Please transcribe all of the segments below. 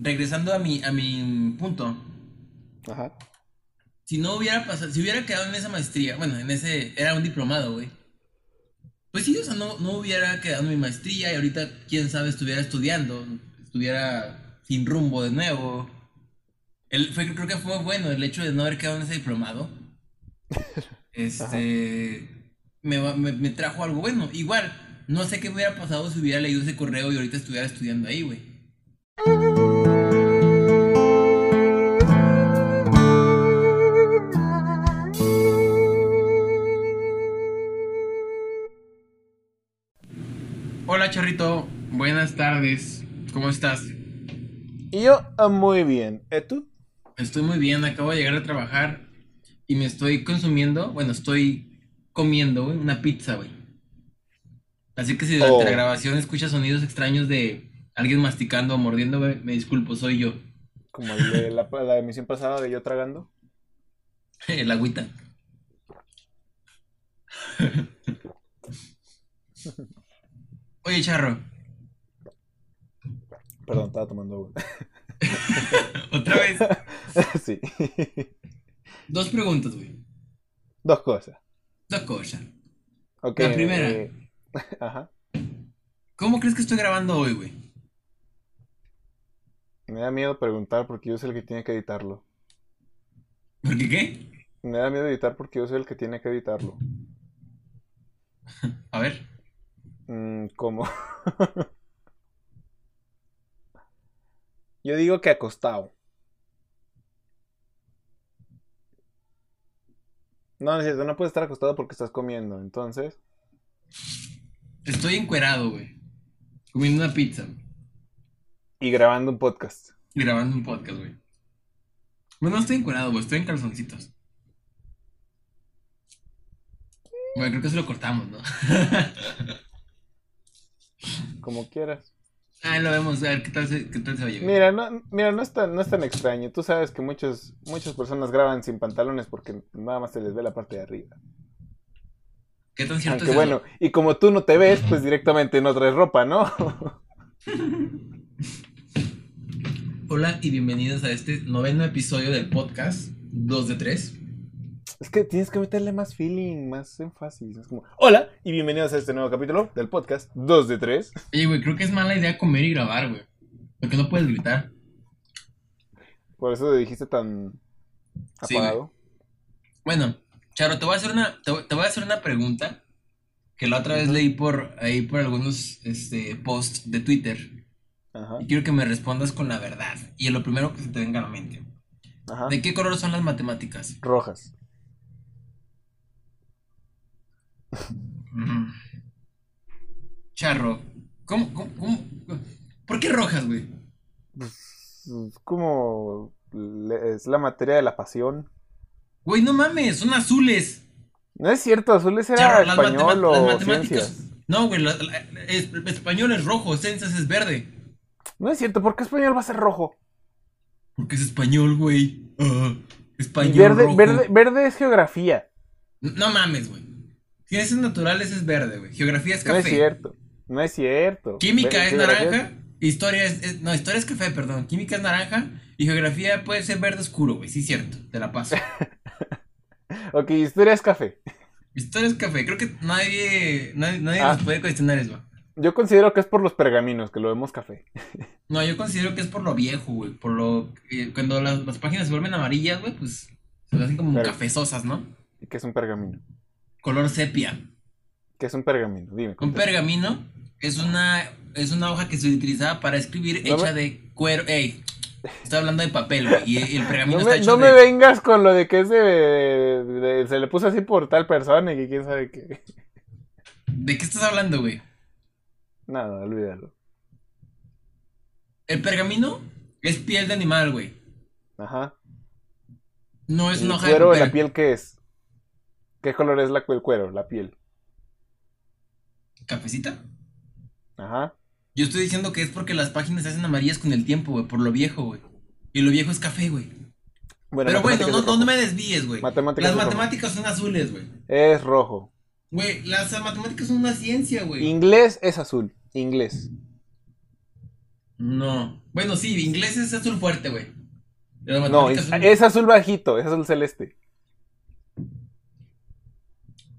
regresando a mi, a mi punto. Ajá. Si no hubiera pasado, si hubiera quedado en esa maestría, bueno, en ese, era un diplomado, güey. Pues sí, o sea, no, no hubiera quedado en mi maestría y ahorita, quién sabe, estuviera estudiando, estuviera sin rumbo de nuevo. El, fue, creo que fue bueno el hecho de no haber quedado en ese diplomado. Este, me, me, me trajo algo bueno. Igual, no sé qué hubiera pasado si hubiera leído ese correo y ahorita estuviera estudiando ahí, güey. Hola, Charrito. Buenas tardes. ¿Cómo estás? Yo, ah, muy bien. ¿Y tú? Estoy muy bien, acabo de llegar a trabajar y me estoy consumiendo, bueno, estoy comiendo, güey, una pizza, güey. Así que si durante Oh. la grabación escuchas sonidos extraños de alguien masticando o mordiendo, güey, me disculpo, soy yo. Como el de la, la emisión pasada de yo tragando. El agüita. Oye, Charro, Perdón, estaba tomando agua. otra vez. sí. Dos preguntas, güey. Dos cosas. Dos cosas. Ok. La primera. eh, Ajá. ¿Cómo crees que estoy grabando hoy, güey? Me da miedo preguntar porque yo soy el que tiene que editarlo. ¿Por qué qué? Me da miedo editar porque yo soy el que tiene que editarlo. A ver. Mm, ¿cómo? Yo digo que acostado. No, no es cierto, no puedes estar acostado porque estás comiendo. Entonces, Estoy encuerado, güey. Comiendo una pizza. y grabando un podcast. Y grabando un podcast, güey. Bueno, no estoy encuerado, güey. Estoy en calzoncitos. Bueno, creo que eso lo cortamos, ¿no? Como quieras. ah, lo vemos, a ver qué tal se, qué tal se oye, güey. Mira, no, mira, no es tan, no es tan extraño. Tú sabes que muchos, muchas personas graban sin pantalones porque nada más se les ve la parte de arriba. ¿Qué tan cierto Aunque es bueno, y como tú no te ves, pues directamente no traes ropa, ¿no? Hola y bienvenidos a este noveno episodio del podcast 2 de 3. Es que tienes que meterle más feeling, más énfasis. Es como, hola y bienvenidos a este nuevo capítulo del podcast 2 de 3. Oye, güey, creo que es mala idea comer y grabar, güey. Porque no puedes gritar. Por eso lo dijiste tan Sí, apagado. Bueno, Charo, te voy a hacer una, te, voy- te voy a hacer una pregunta que la otra vez leí por ahí por algunos este, posts de Twitter Ajá, y quiero que me respondas con la verdad y lo primero que se te venga a la mente. ajá. ¿De qué color son las matemáticas? Rojas. Mm. Charro, ¿cómo, cómo, cómo? ¿Por qué rojas, güey? Pues, es como es la materia de la pasión. Güey, no mames, son azules. No es cierto, azules era Charro, las, español las o matemáticas. ciencias. No, güey, la- la- es- español es rojo, ciencias es verde. No es cierto, ¿por qué español va a ser rojo? Porque es español, güey. Ah, español verde, rojo. verde, verde es geografía. No mames, güey. Ciencias naturales es verde, güey. Geografía es No café. es cierto. No es cierto. Química Ve- es naranja. Historia es, es- No, historia es café, perdón. Química es naranja. Y geografía puede ser verde oscuro, güey. Sí, cierto. Te la paso. Ok, historia es café. historia es café. Creo que nadie. Nadie, nadie Ah. nos puede cuestionar eso. Yo considero que es por los pergaminos, que lo vemos café. No, yo considero que es por lo viejo, güey. Por lo. eh, cuando las, las páginas se vuelven amarillas, güey, pues. Se hacen como Pero- cafezosas, ¿no? ¿Y qué es un pergamino? Color sepia. ¿Qué es un pergamino? Dime. Un pergamino es una, es una hoja que se utilizaba para escribir No hecha me- de cuero. Ey, estoy hablando de papel, güey. Y el pergamino No está me, hecho no me vengas con lo de que de, de- Se le puso así por tal persona y que quién sabe qué. ¿De qué estás hablando, güey? Nada, olvídalo. El pergamino es piel de animal, güey. Ajá. No es ¿Y una hoja de cuero de papel. la piel qué es? ¿Qué color es la, el cuero, la piel? ¿Cafecita? Ajá. Yo estoy diciendo que es porque las páginas se hacen amarillas con el tiempo, güey, por lo viejo, güey. Y lo viejo es café, güey. Bueno, Pero bueno, no, no, me desvíes, güey. Matemáticas Las rojo. matemáticas son azules, güey. Es rojo. Güey, las matemáticas son una ciencia, güey. Inglés es azul. Inglés. No. Bueno, sí, inglés es azul fuerte, güey. No, es, son- es azul bajito, es azul celeste.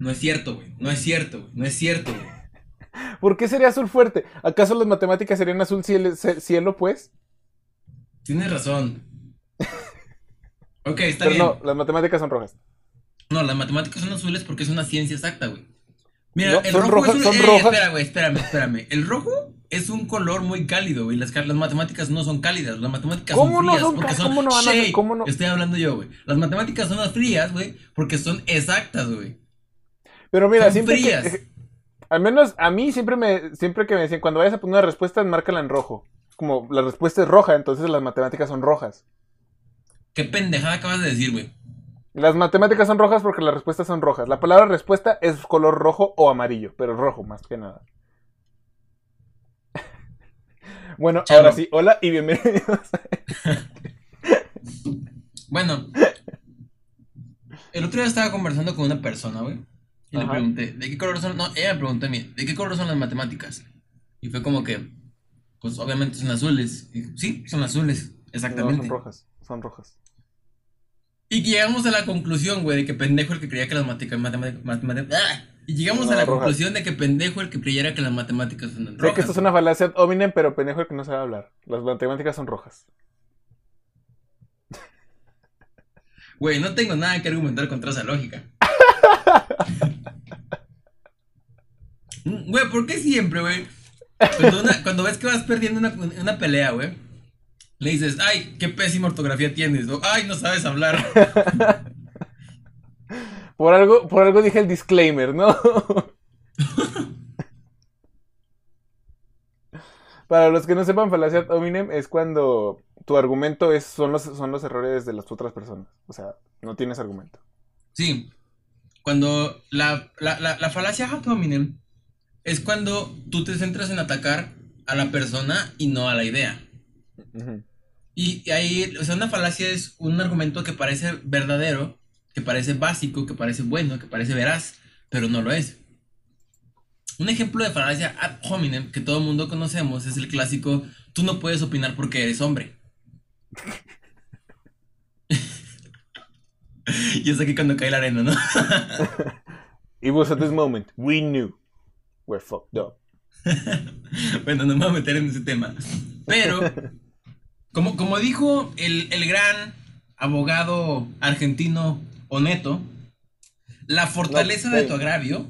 No es cierto, güey. No es cierto, güey. No es cierto, güey. ¿Por qué sería azul fuerte? ¿Acaso las matemáticas serían azul cielo, pues? Tienes razón. Ok, está Pero bien. no, las matemáticas son rojas. No, las matemáticas son azules porque es una ciencia exacta, güey. Mira, No, el son rojo rojas- es un... son eh, rojas. Espera, güey, espérame, espérame. El rojo es un color muy cálido, güey. Las, ca- las matemáticas no son cálidas, las matemáticas ¿Cómo son no frías son porque son... cómo no van a cómo no? Estoy hablando yo, güey. Las matemáticas son las frías, güey, porque son exactas, güey. Pero mira, Son siempre frías. que, al menos a mí siempre me siempre que me decían cuando vayas a poner una respuesta, márcala en rojo. Como la respuesta es roja, entonces las matemáticas son rojas. Qué pendejada acabas de decir, güey. Las matemáticas son rojas porque las respuestas son rojas. La palabra respuesta es color rojo o amarillo, pero rojo más que nada. Bueno, ahora sí, hola y bienvenidos. Bueno. El otro día estaba conversando con una persona, güey. Y le pregunté, ¿de qué color son? No, ella me preguntó a mí, ¿de qué color son las matemáticas? Y fue como que, pues obviamente son azules. Y sí, son azules, No, exactamente. son rojas, son rojas. y llegamos a la conclusión, güey, de que pendejo el que creía que las matemáticas... Y llegamos No, a la rojas. conclusión de que pendejo el que creyera que las matemáticas son Sé rojas. que esto es una falacia hominem, pero pendejo el que no sabe hablar. Las matemáticas son rojas. Güey, no tengo nada que argumentar contra esa lógica. Güey, ¿por qué siempre, güey? Cuando, ves que vas perdiendo una, una pelea, güey, le dices, ay, qué pésima ortografía tienes, o ay, no sabes hablar. Por algo, por algo dije el disclaimer, ¿no? Para los que no sepan, falacia ad hominem es cuando tu argumento es, son, los, son los errores de las otras personas. O sea, no tienes argumento. Sí, cuando la, la, la, la falacia ad hominem es cuando tú te centras en atacar a la persona y no a la idea. Y ahí, o sea, una falacia es un argumento que parece verdadero, que parece básico, que parece bueno, que parece veraz, pero no lo es. Un ejemplo de falacia ad hominem que todo el mundo conocemos es el clásico, tú no puedes opinar porque eres hombre. y es aquí cuando cae la arena, ¿no? It was at this moment we knew we're fucked up. bueno, no me voy a meter en ese tema. Pero, como, como dijo el, el gran abogado argentino Oneto, la fortaleza No, de tu agravio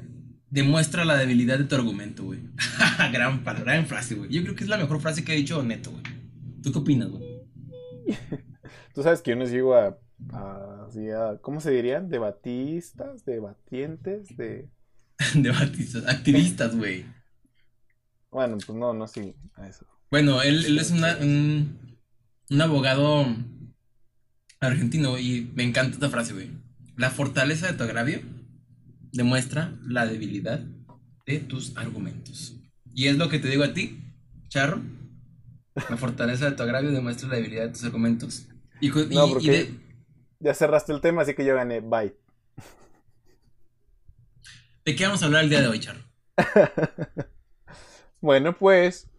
demuestra la debilidad de tu argumento, güey. gran, gran frase, güey. Yo creo que es la mejor frase que ha dicho Oneto, güey. ¿Tú qué opinas, güey? Tú sabes que yo no sigo a, a- ¿cómo se dirían? Debatistas, debatientes, de... Debatistas, activistas, güey. Bueno, pues no, no a eso. Bueno, él, él es una- un, un abogado argentino y me encanta esta frase, güey. La fortaleza de tu agravio demuestra la debilidad de tus argumentos. Y es lo que te digo a ti, Charro. La fortaleza de tu agravio demuestra la debilidad de tus argumentos. Y, No, y porque de- ya cerraste el tema, así que yo gané. Bye. ¿De qué vamos a hablar el día de hoy, Charro? Bueno, pues,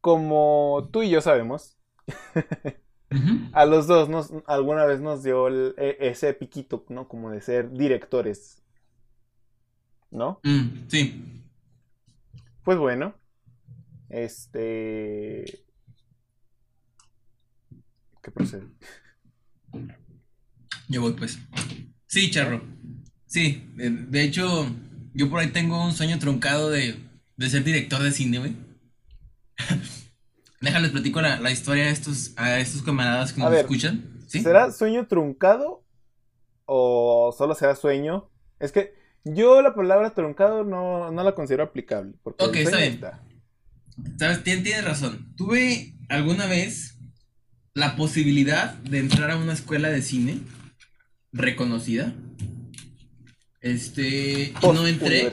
como tú y yo sabemos, a los dos nos, alguna vez nos dio el- e- ese piquito, ¿no? Como de ser directores. ¿No? Mm, sí. Pues bueno, este... ¿Qué procede? Yo voy, pues. Sí, Charro. Sí, de hecho, yo por ahí tengo un sueño truncado de, de ser director de cine, güey. Déjales platico la, la historia a estos, a estos camaradas que A nos ver, escuchan. ¿Sí? ¿Será sueño truncado o solo será sueño? Es que yo la palabra truncado no, no la considero aplicable. Porque Ok, está bien. Sabes, Tien- tienes razón. Tuve alguna vez la posibilidad de entrar a una escuela de cine reconocida. Este, y no entré.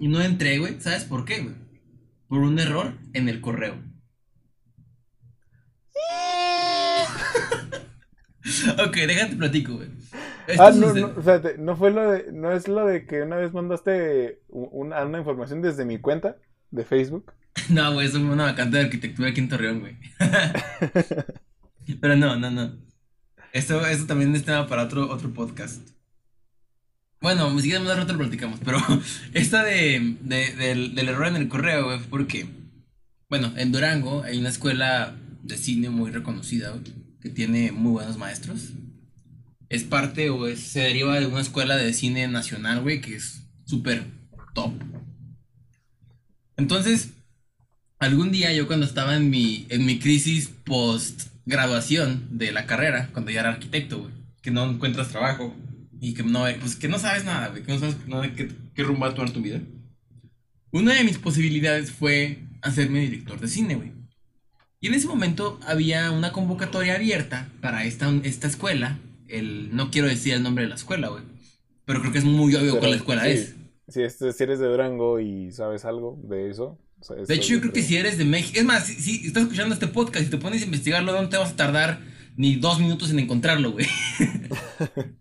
Y no entré, güey. ¿Sabes por qué, güey? Por un error en el correo. ok, déjate platico, güey. Esto Ah, no, no, espérate, no fue lo de, no es lo de que una vez mandaste un- una, una información desde mi cuenta de Facebook. No, güey, es una vacante de arquitectura aquí en Torreón, güey. Pero no, no, no. Esto, esto también es tema para otro, otro podcast. Bueno, si quieres más rato lo platicamos, pero esta de, de- del, error en el correo, güey, porque, bueno, en Durango hay una escuela de cine muy reconocida, güey, que tiene muy buenos maestros. Es parte o es- se deriva de una escuela de cine nacional, güey, que es súper top. Entonces, algún día yo cuando estaba en mi, en mi crisis post graduación de la carrera, cuando ya era arquitecto, güey, que no encuentras trabajo y que no, pues que no sabes nada, güey, que no sabes nada de qué, qué rumbo va a tomar tu vida. Una de mis posibilidades fue hacerme director de cine, güey. Y en ese momento había una convocatoria abierta para esta, esta escuela. El, no quiero decir el nombre de la escuela, güey. Pero creo que es muy obvio cuál escuela sí, es. Si, este- si eres de Durango y sabes algo de eso. o sea, De hecho, yo creo que si eres de México. Es más, si, si estás escuchando este podcast y te pones a investigarlo, no te vas a tardar ni dos minutos en encontrarlo, güey.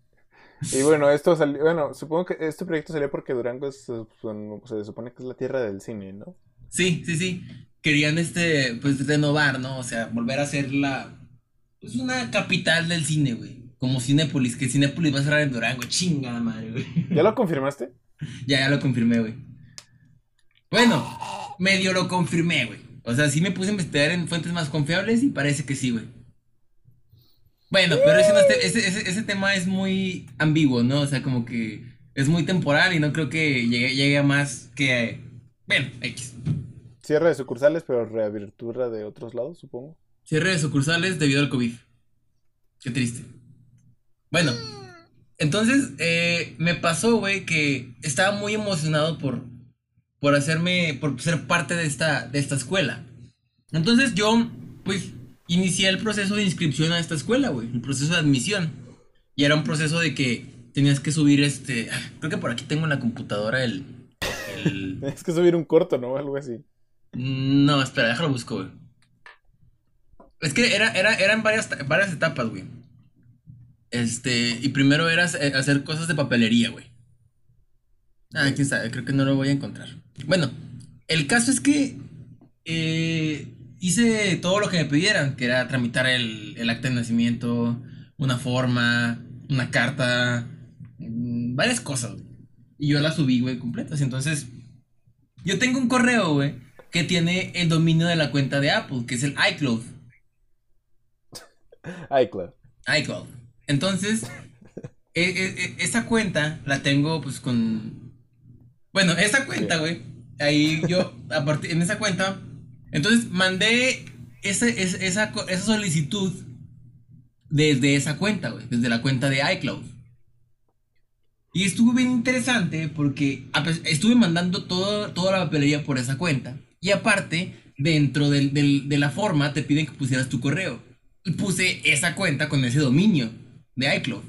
Y bueno, esto salió, bueno, supongo que este proyecto salió porque Durango es, son- se supone que es la tierra del cine, ¿no? Sí, sí, sí. Querían este, pues renovar, ¿no? O sea, volver a ser la. Pues una capital del cine, güey. Como Cinépolis, que Cinépolis va a cerrar en Durango. Chingada madre, güey. ¿Ya lo confirmaste? Ya, ya lo confirmé, güey. Bueno, medio lo confirmé, güey. O sea, sí me puse a investigar en fuentes más confiables y parece que sí, güey. Bueno, pero ese, no es te- ese, ese- ese tema es muy ambiguo, ¿no? O sea, como que es muy temporal y no creo que llegue, llegue a más que... Bueno, X. Cierre de sucursales, pero reabertura de otros lados, supongo. Cierre de sucursales debido al COVID. Qué triste. Bueno, entonces eh, me pasó, güey, que estaba muy emocionado por, por hacerme, por ser parte de esta, de esta escuela. Entonces yo, pues, inicié el proceso de inscripción a esta escuela, güey, el proceso de admisión. Y era un proceso de que tenías que subir este, creo que por aquí tengo en la computadora el, el, que subir un corto, ¿no? Algo así. no, espera, déjalo busco, güey. Es que era, era, eran varias, varias etapas, güey. Este, y primero era hacer hacer cosas de papelería, güey. Ah, quién sabe, creo que no lo voy a encontrar. Bueno, el caso es que eh, hice todo lo que me pidieran, que era tramitar el, el acta de nacimiento, una forma, una carta, mm, varias cosas, güey. Y yo las subí, güey, completas. Entonces, yo tengo un correo, güey, que tiene el dominio de la cuenta de Apple, que es el iCloud. iCloud. iCloud. Entonces, e- e- e- esa cuenta la tengo pues con... Bueno, esa cuenta, güey. Ahí yo, a partir, en esa cuenta, entonces mandé ese, ese- esa, esa solicitud desde esa cuenta, güey. Desde la cuenta de iCloud. Y estuvo bien interesante porque estuve mandando todo, toda la papelería por esa cuenta. Y aparte, dentro del- del- de la forma te piden que pusieras tu correo. Y puse esa cuenta con ese dominio de iCloud.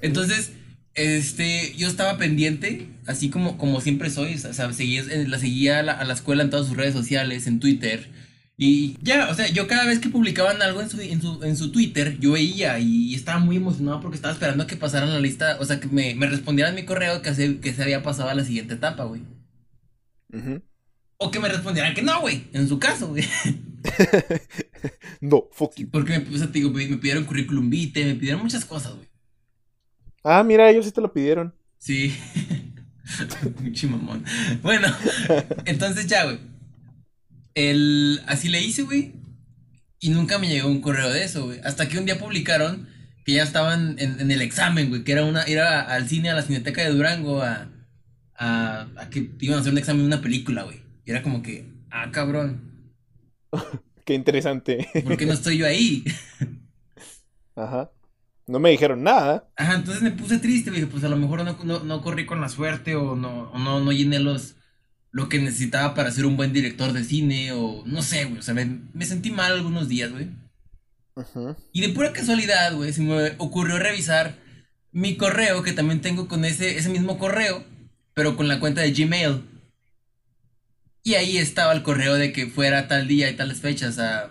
Entonces, este, yo estaba pendiente, así como, como siempre soy, o sea, seguía- eh, la seguía a la, a la escuela en todas sus redes sociales, en Twitter. Y ya, o sea, yo cada vez que publicaban algo en su, en su, en su Twitter, yo veía y, estaba muy emocionado porque estaba esperando a que pasaran la lista, o sea, que me, me respondieran mi correo que se, que se había pasado a la siguiente etapa, güey. O que me respondieran que no, güey, en su caso, güey. No, fuck you. Porque me, o sea, te digo, me pidieron currículum vitae, me pidieron muchas cosas, güey. Ah, mira, ellos sí te lo pidieron. Sí. Pinche mamón. Bueno, entonces ya, güey. El, así le hice, güey. Y nunca me llegó un correo de eso, güey. Hasta que un día publicaron que ya estaban en, en el examen, güey. Que era una, ir a- al cine, a la Cineteca de Durango, a, a, a que iban a hacer un examen de una película, güey. Y era como que, ah, cabrón, Qué interesante. ¿por qué no estoy yo ahí? Ajá. No me dijeron nada. Ajá, entonces me puse triste, güey. Pues a lo mejor no, no, no corrí con la suerte o no, o no, no llené los, lo que necesitaba para ser un buen director de cine o no sé, güey. O sea, me, me sentí mal algunos días, güey. Ujú. Y de pura casualidad, güey, se me ocurrió revisar mi correo, que también tengo con ese, ese mismo correo, pero con la cuenta de Gmail. Y ahí estaba el correo de que fuera tal día y tales fechas a,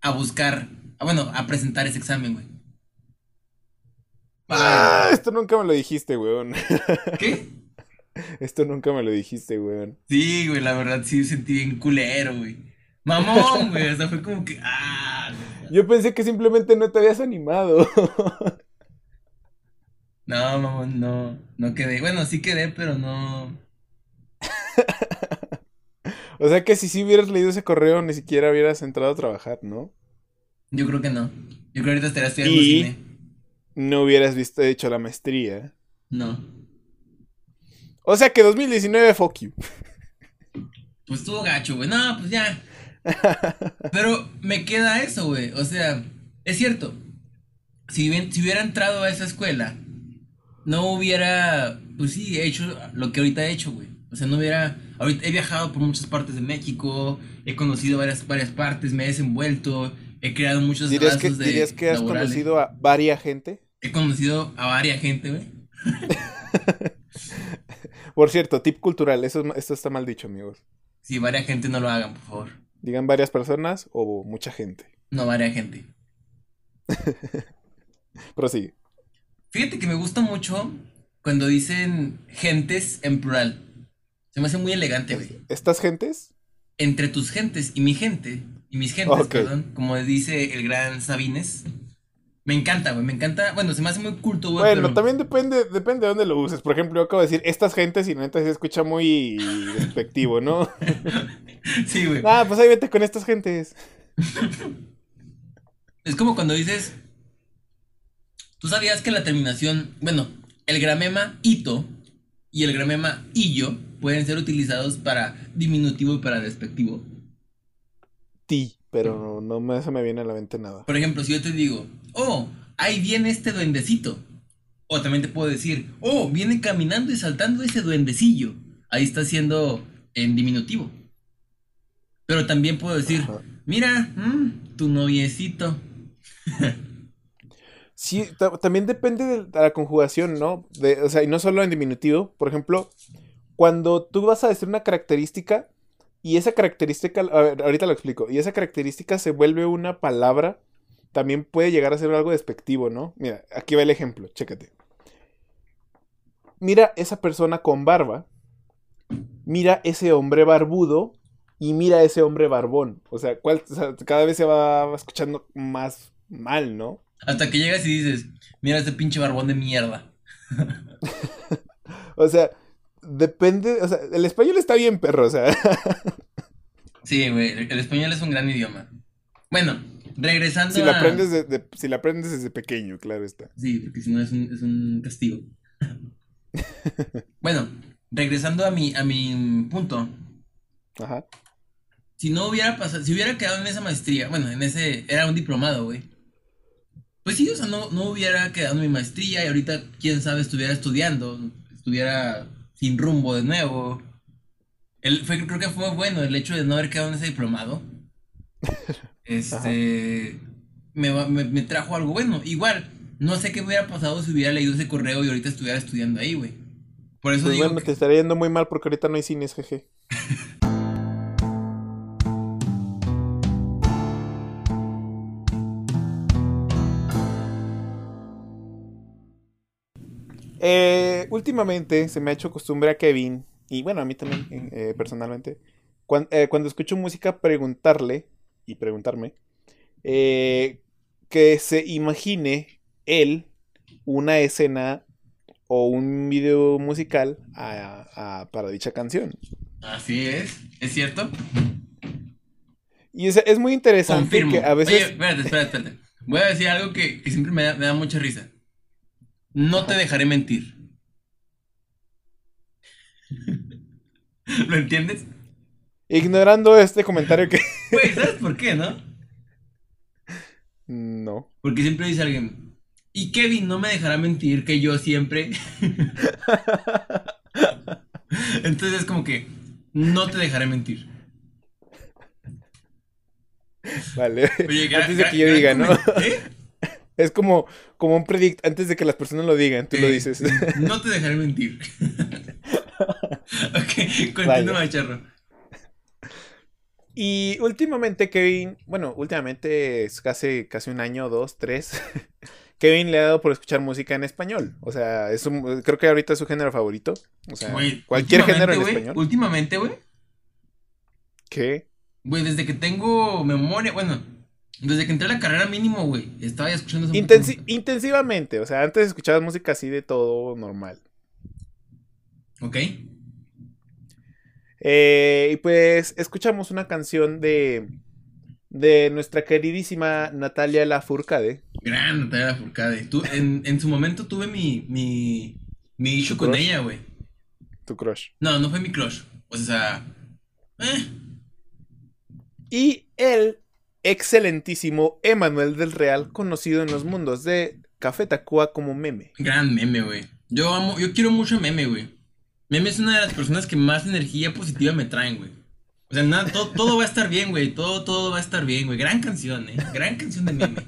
a buscar, a, bueno, a presentar ese examen, güey. Ah, esto nunca me lo dijiste, weón. ¿Qué? Esto nunca me lo dijiste, weón. Sí, güey, la verdad sí sentí bien culero, güey. Mamón, güey, o sea, fue como que, ah, güey. Yo pensé que simplemente no te habías animado. No, mamón, no, no quedé. Bueno, sí quedé, pero no. O sea que si sí hubieras leído ese correo, ni siquiera hubieras entrado a trabajar, ¿no? Yo creo que no. Yo creo que ahorita estaría estudiando Y- cine. No hubieras visto hecho la maestría. No. O sea que 2019, fuck you. Pues estuvo gacho, güey. No, pues ya. Pero me queda eso, güey. O sea, es cierto. Si, bien, si hubiera entrado a esa escuela, no hubiera, pues sí, hecho lo que ahorita he hecho, güey. O sea, no hubiera. Ahorita he viajado por muchas partes de México, he conocido varias, varias partes, me he desenvuelto, he creado muchos ¿Dirías que, de dirías que has laborales. conocido a varia gente? He conocido a varias gente, güey. Por cierto, tip cultural, eso, esto está mal dicho, amigos. Si varias gente no lo hagan, por favor. Digan varias personas o mucha gente. No varias gente. Prosigue. Fíjate que me gusta mucho cuando dicen gentes en plural. Se me hace muy elegante, güey. ¿Estas gentes? Entre tus gentes y mi gente, y mis gentes, perdón, como dice el gran Sabines. Me encanta, güey, me encanta. Bueno, se me hace muy culto, güey. Bueno, pero- también depende, depende de dónde lo uses. Por ejemplo, yo acabo de decir estas gentes y neta se escucha muy despectivo, ¿no? Sí, güey. ah, pues ahí vete con estas gentes. Es como cuando dices. Tú sabías que la terminación. Bueno, el gramema ito y el gramema illo pueden ser utilizados para diminutivo y para despectivo. Ti, pero no, no me, se me viene a la mente nada. Por ejemplo, si yo te digo, oh, ahí viene este duendecito. O también te puedo decir, oh, viene caminando y saltando ese duendecillo. Ahí está siendo en diminutivo. Pero también puedo decir, Ajá. mira, mm, tu noviecito. Sí, ta- también depende de, de la conjugación, ¿no? De, o sea, y no solo en diminutivo. Por ejemplo, cuando tú vas a decir una característica y esa característica, a ver, ahorita lo explico, y esa característica se vuelve una palabra, también puede llegar a ser algo despectivo, ¿no? Mira, aquí va el ejemplo, chécate. Mira esa persona con barba, mira ese hombre barbudo y mira ese hombre barbón. O sea, ¿cuál, o sea, cada vez se va, escuchando más mal, ¿no? Hasta que llegas y dices, mira este pinche barbón de mierda. O sea, depende, o sea, el español está bien, perro, o sea. Sí, güey, el español es un gran idioma. Bueno, regresando si la a... aprendes de- de- si la aprendes desde pequeño, claro está. Sí, porque si no es un, es un castigo. bueno, regresando a mi, a mi punto. Ajá. Si no hubiera pasado, si hubiera quedado en esa maestría, bueno, en ese, era un diplomado, güey. Pues sí, o sea, no, no hubiera quedado en mi maestría y ahorita, quién sabe, estuviera estudiando, estuviera sin rumbo de nuevo. El, fue, creo que fue bueno el hecho de no haber quedado en ese diplomado. Este, me, me, me trajo algo bueno. Igual, no sé qué hubiera pasado si hubiera leído ese correo y ahorita estuviera estudiando ahí, güey. Por eso Pues digo bueno, que- te estaría yendo muy mal porque ahorita no hay cines, jeje. Eh, últimamente se me ha hecho costumbre a Kevin, y bueno, a mí también eh, personalmente, eh, cuando, escucho música preguntarle y preguntarme eh, que se imagine él una escena o un video musical a- a- para dicha canción. Así es, ¿es cierto? Y es, es muy interesante Confirmo. que a veces... Oye, espérate, espérate, espérate. Voy a decir algo que, que siempre me da, me da mucha risa. No te dejaré mentir. ¿Lo entiendes? Ignorando este comentario que... Güey, ¿sabes por qué, no? No. Porque siempre dice alguien, y Kevin no me dejará mentir que yo siempre... Entonces es como que, no te dejaré mentir. Vale. Oye, antes de que yo diga, ¿no? ¿Eh? Es como, como un predict antes de que las personas lo digan, tú lo Eh, dices. No te dejaré mentir. ok, continúa, Vaya. charro. Y últimamente Kevin, bueno, últimamente es casi, casi un año, dos, tres, Kevin le ha dado por escuchar música en español. O sea, es un- creo que ahorita es su género favorito. O sea, cualquier género en español. Últimamente, güey. ¿Qué? Güey, desde que tengo memoria, bueno, desde que entré a la carrera mínimo, güey, estaba ya escuchando esa Intensi- música. intensivamente. O sea, antes escuchabas música así de todo normal. Ok. Eh, y pues escuchamos una canción de, de nuestra queridísima Natalia Lafourcade. Gran Natalia Lafourcade. Tú, en, en su momento tuve mi, mi, mi issue ¿Tu con crush? ella, güey. Tu crush. No, no fue mi crush. O sea, eh, Y el excelentísimo Emanuel del Real, conocido en los mundos de Café Tacuba como meme. gran meme, güey. Yo amo, yo quiero mucho meme, güey. Meme es una de las personas que más energía positiva me traen, güey. O sea, nada, todo, todo va a estar bien, güey. Todo, todo va a estar bien, güey. Gran canción, eh. Gran canción de meme.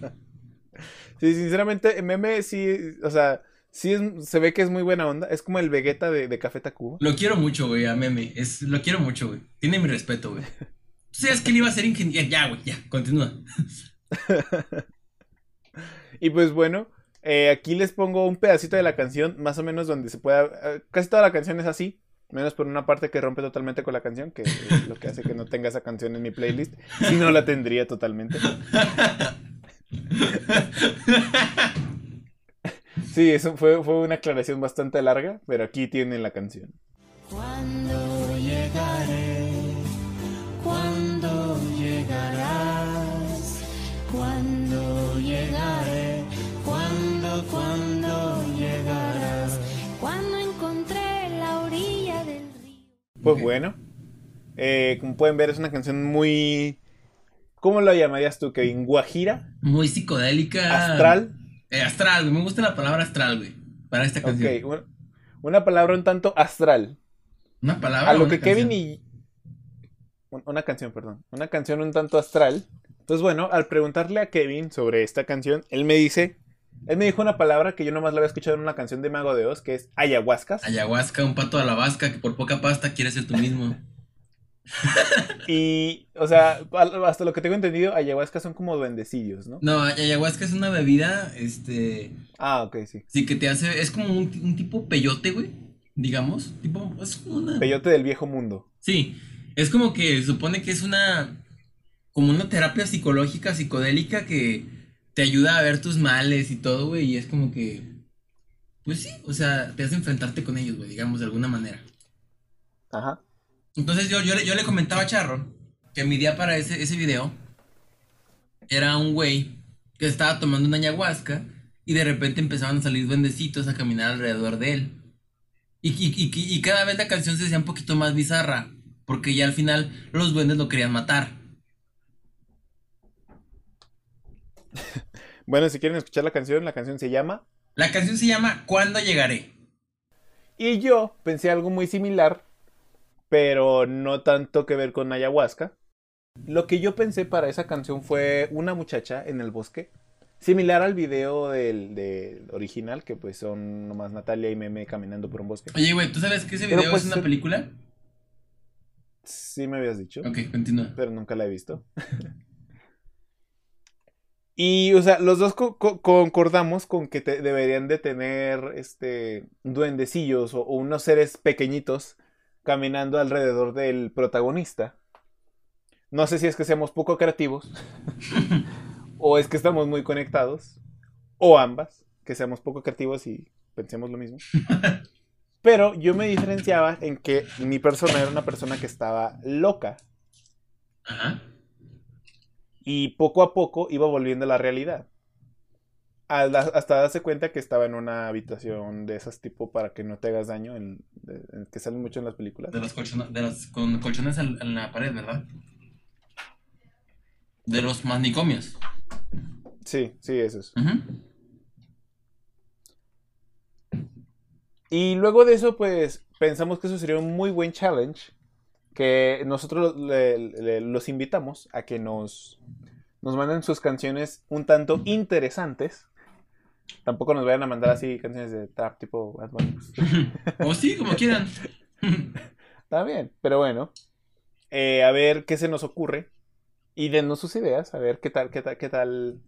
Sí, sinceramente, meme sí, o sea, sí es- se ve que es muy buena onda. Es como el Vegeta de, de Café Tacuba. Lo quiero mucho, güey, a meme. Es, lo quiero mucho, güey. Tiene mi respeto, güey. ¿Tú sabes que él iba a ser ingeniero? Ya, güey, ya, continúa. Y pues bueno, eh, aquí les pongo un pedacito de la canción, más o menos donde se pueda. eh, casi toda la canción es así, menos por una parte que rompe totalmente con la canción, que es lo que hace que no tenga esa canción en mi playlist. Si no la tendría totalmente. Sí, eso fue, fue una aclaración bastante larga, pero aquí tienen la canción. ¿Cuándo ¿Cuándo, cuándo llegarás? Cuando encontré la orilla del río. Pues bueno, eh, como pueden ver, es una canción muy. ¿Cómo lo llamarías tú, Kevin? ¿Guajira? Muy psicodélica. ¿Astral? Eh, astral, güey. Me gusta la palabra astral, güey. Para esta canción. Ok, un- una palabra un tanto astral. Una palabra. A lo que una Kevin canción? y. un- Una canción, perdón. Una canción un tanto astral. Pues bueno, al preguntarle a Kevin sobre esta canción, él me dice. Él me dijo una palabra que yo nomás la había escuchado en una canción de Mago de Oz, que es ayahuascas. Ayahuasca, un pato a la vasca que por poca pasta quiere ser tú mismo. Y, o sea, hasta lo que tengo entendido, ayahuascas son como duendecillos, ¿no? No, ayahuasca es una bebida, este. Ah, ok, sí. Sí, que te hace. Es como un, un tipo peyote, güey. Digamos. Tipo. Es como una. Peyote del viejo mundo. Sí, es como que supone que es una como una terapia psicológica, psicodélica que te ayuda a ver tus males y todo, güey, y es como que pues sí, o sea, te hace enfrentarte con ellos, güey, digamos de alguna manera. Ajá. Entonces yo, yo, le, yo le comentaba a Charro que mi día para ese, ese video era un güey que estaba tomando una ayahuasca y de repente empezaban a salir duendecitos a caminar alrededor de él. Y, y, y, y cada vez la canción se hacía un poquito más bizarra, porque ya al final los duendes lo querían matar. Bueno, si quieren escuchar la canción, la canción se llama. La canción se llama ¿Cuándo llegaré? Y yo pensé algo muy similar, pero no tanto que ver con ayahuasca. Lo que yo pensé para esa canción fue una muchacha en el bosque, similar al video del, del original, que pues son nomás Natalia y Meme caminando por un bosque. Oye, güey, ¿tú sabes que ese video pues es una se- película? Sí me habías dicho, Ok, continúa. pero nunca la he visto. Y, o sea, los dos co- co- concordamos con que te- deberían de tener, este, duendecillos o, o unos seres pequeñitos caminando alrededor del protagonista. No sé si es que seamos poco creativos o es que estamos muy conectados o ambas, que seamos poco creativos y pensemos lo mismo. Pero yo me diferenciaba en que mi persona era una persona que estaba loca Ajá. Y poco a poco iba volviendo a la realidad. Al da- hasta darse cuenta que estaba en una habitación de esas tipo para que no te hagas daño, en- de- en que salen mucho en las películas. De los colchones, de los con colchones en la pared, ¿verdad? De los manicomios. Sí, sí, eso es. Ujú. Y luego de eso, pues pensamos que eso sería un muy buen challenge. Que nosotros le- le- los invitamos a que nos, nos manden sus canciones un tanto interesantes. Tampoco nos vayan a mandar así canciones de trap tipo Bad. O sí, como quieran. Está bien, pero bueno. eh, a ver qué se nos ocurre. Y denos sus ideas, a ver qué tal, qué tal, qué tal.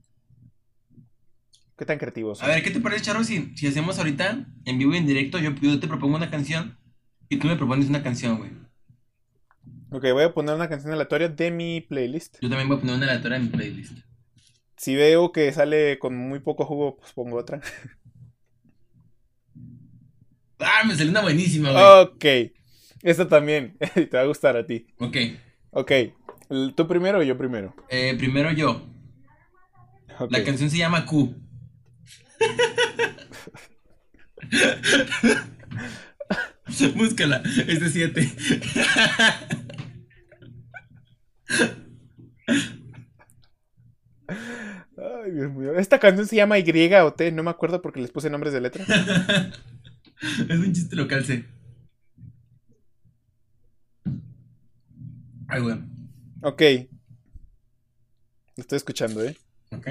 ¿Qué tan creativos A son? ver, ¿qué te parece, Charo, si, si hacemos ahorita, en vivo y en directo, yo, yo te propongo una canción y tú me propones una canción, güey. Ok, voy a poner una canción aleatoria de mi playlist. Yo también voy a poner una aleatoria en mi playlist. Si veo que sale con muy poco jugo, pues pongo otra. Ah, me salió una buenísima, güey. Ok. Esta también. Te va a gustar a ti. Ok. Ok. ¿Tú primero o yo primero? Eh, primero yo. La canción se llama Q. Búscala, es de 7. Ay, Dios mío. Esta canción se llama Y o T, no me acuerdo porque les puse nombres de letra. es un chiste local, sí. Ay, güey. Ok. Lo estoy escuchando, ¿eh? Ok.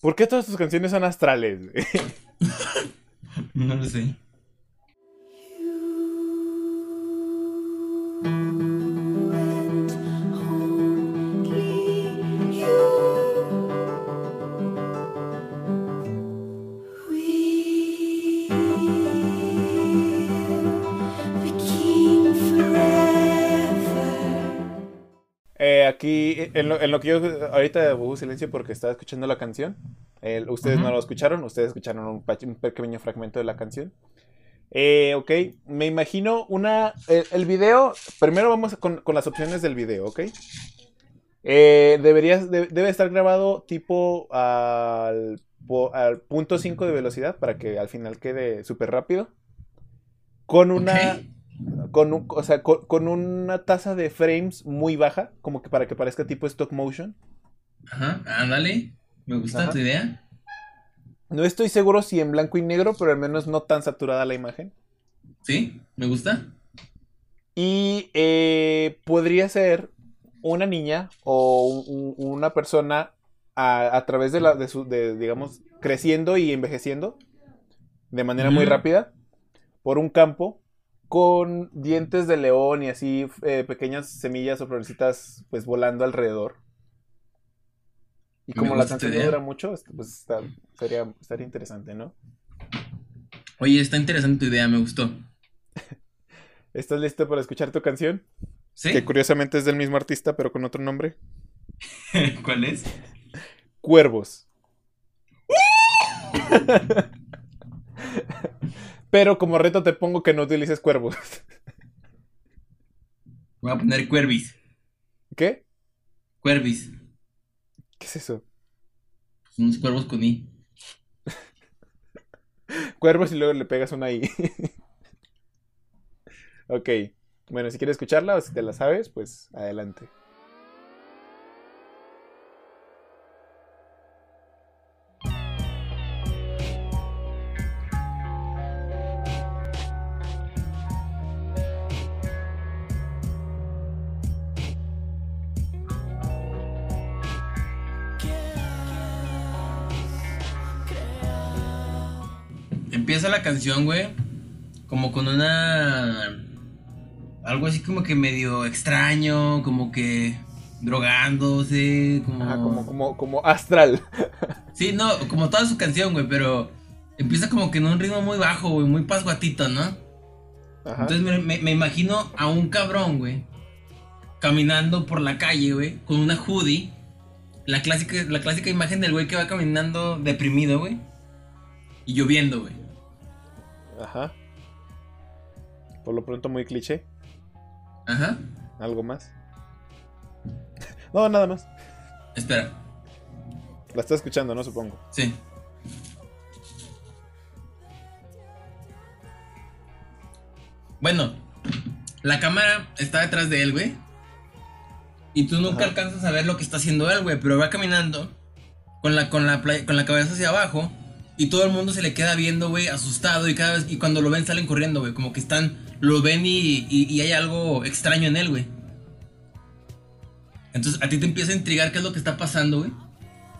¿Por qué todas tus canciones son astrales? No lo sé. Aquí, en lo, en lo que yo ahorita hubo silencio porque estaba escuchando la canción. Eh, ustedes no lo escucharon, ustedes escucharon un, pequeño fragmento de la canción. Eh, ok, me imagino una... El, el video, primero vamos con, con las opciones del video, ¿ok? Eh, deberías, de- debe estar grabado tipo al, al punto 5 de velocidad para que al final quede súper rápido. Con una... Con, un- o sea, con, con una tasa de frames muy baja, como que para que parezca tipo stop motion. Ajá, ándale. Me gusta Ajá. tu idea. No estoy seguro si en blanco y negro, pero al menos no tan saturada la imagen. ¿Sí? ¿Me gusta? Y eh, podría ser una niña o un- un- una persona a, a través de la, de su, de, digamos, creciendo y envejeciendo de manera muy rápida por un campo con dientes de león y así eh, pequeñas semillas o florecitas pues volando alrededor. Y como la canción no dura mucho, este, pues está- sería, estaría interesante, ¿no? Oye, está interesante tu idea, me gustó. ¿Estás listo para escuchar tu canción? ¿Sí? Que curiosamente es del mismo artista, pero con otro nombre. ¿Cuál es? Cuervos. pero como reto te pongo que no utilices cuervos. Voy a poner Cuervis. ¿Qué? Cuervis. ¿Qué es eso? Son unos cuervos con I. Cuervos y luego le pegas una I. ok. Bueno, si quieres escucharla o si te la sabes, pues adelante. La canción, güey. Como con una. Algo así como que medio extraño, como que drogándose, como. Ajá, como, como, como astral. Sí, no, como toda su canción, güey, pero empieza como que en un ritmo muy bajo, güey, muy pasguatito, ¿no? Ajá. Entonces me, me- me imagino a un cabrón, güey, caminando por la calle, güey, con una hoodie. La clásica, la clásica imagen del güey que va caminando deprimido, güey. Y lloviendo, güey. Ajá. Por lo pronto muy cliché. Ajá. ¿Algo más? No, nada más. Espera. La estás escuchando, ¿no? Supongo. Sí. Bueno, la cámara está detrás de él, güey. Y tú nunca Ajá. alcanzas a ver lo que está haciendo él, güey. Pero va caminando con la, con, la, con la cabeza hacia abajo. Y todo el mundo se le queda viendo, güey, asustado. Y cada vez, y cuando lo ven, salen corriendo, güey. Como que están, lo ven y, y- y hay algo extraño en él, güey. Entonces a ti te empieza a intrigar qué es lo que está pasando, güey.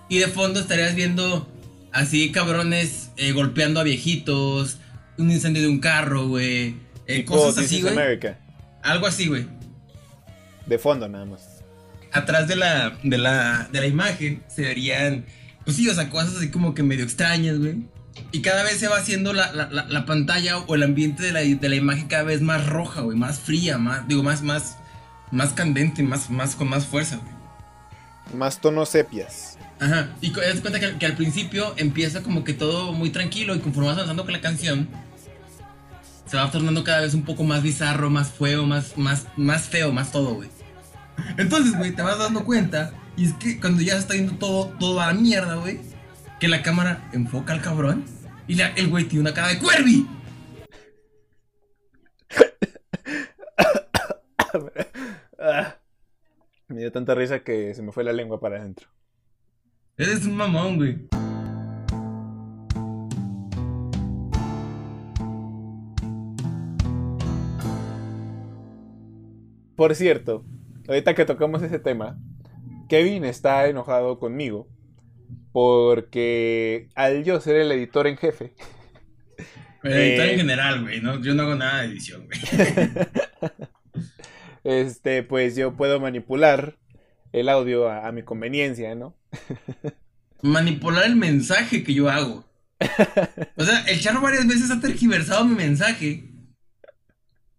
Y de fondo estarías viendo así cabrones eh, golpeando a viejitos, un incendio de un carro, güey. eh, cosas This así, güey. Algo así, güey. De fondo nada más. atrás de la, de la, de la imagen se verían, pues sí, o sea, cosas así como que medio extrañas, güey. Y cada vez se va haciendo la, la, la, la pantalla o el ambiente de la, de la imagen cada vez más roja, güey, más fría, más, digo, más, más, más candente, más, más, con más fuerza, güey. Más tonos sepias. Ajá, y co- das cuenta que, que al principio empieza como que todo muy tranquilo y conforme vas avanzando con la canción, se va tornando cada vez un poco más bizarro, más feo, más, más, más feo, más todo, güey. Entonces, güey, te vas dando cuenta, y es que cuando ya se está yendo todo, todo a la mierda, güey, que la cámara enfoca al cabrón y la- el güey tiene una cara de cuervi. Me dio tanta risa que se me fue la lengua para adentro. Eres un mamón, güey. Por cierto, ahorita que tocamos ese tema, Kevin está enojado conmigo porque al yo ser el editor en jefe, Pero editor Eh. en general, güey, ¿no? Yo no hago nada de edición, güey. este, pues yo puedo manipular el audio a, a mi conveniencia, ¿no? manipular el mensaje que yo hago. O sea, el charro varias veces ha tergiversado mi mensaje.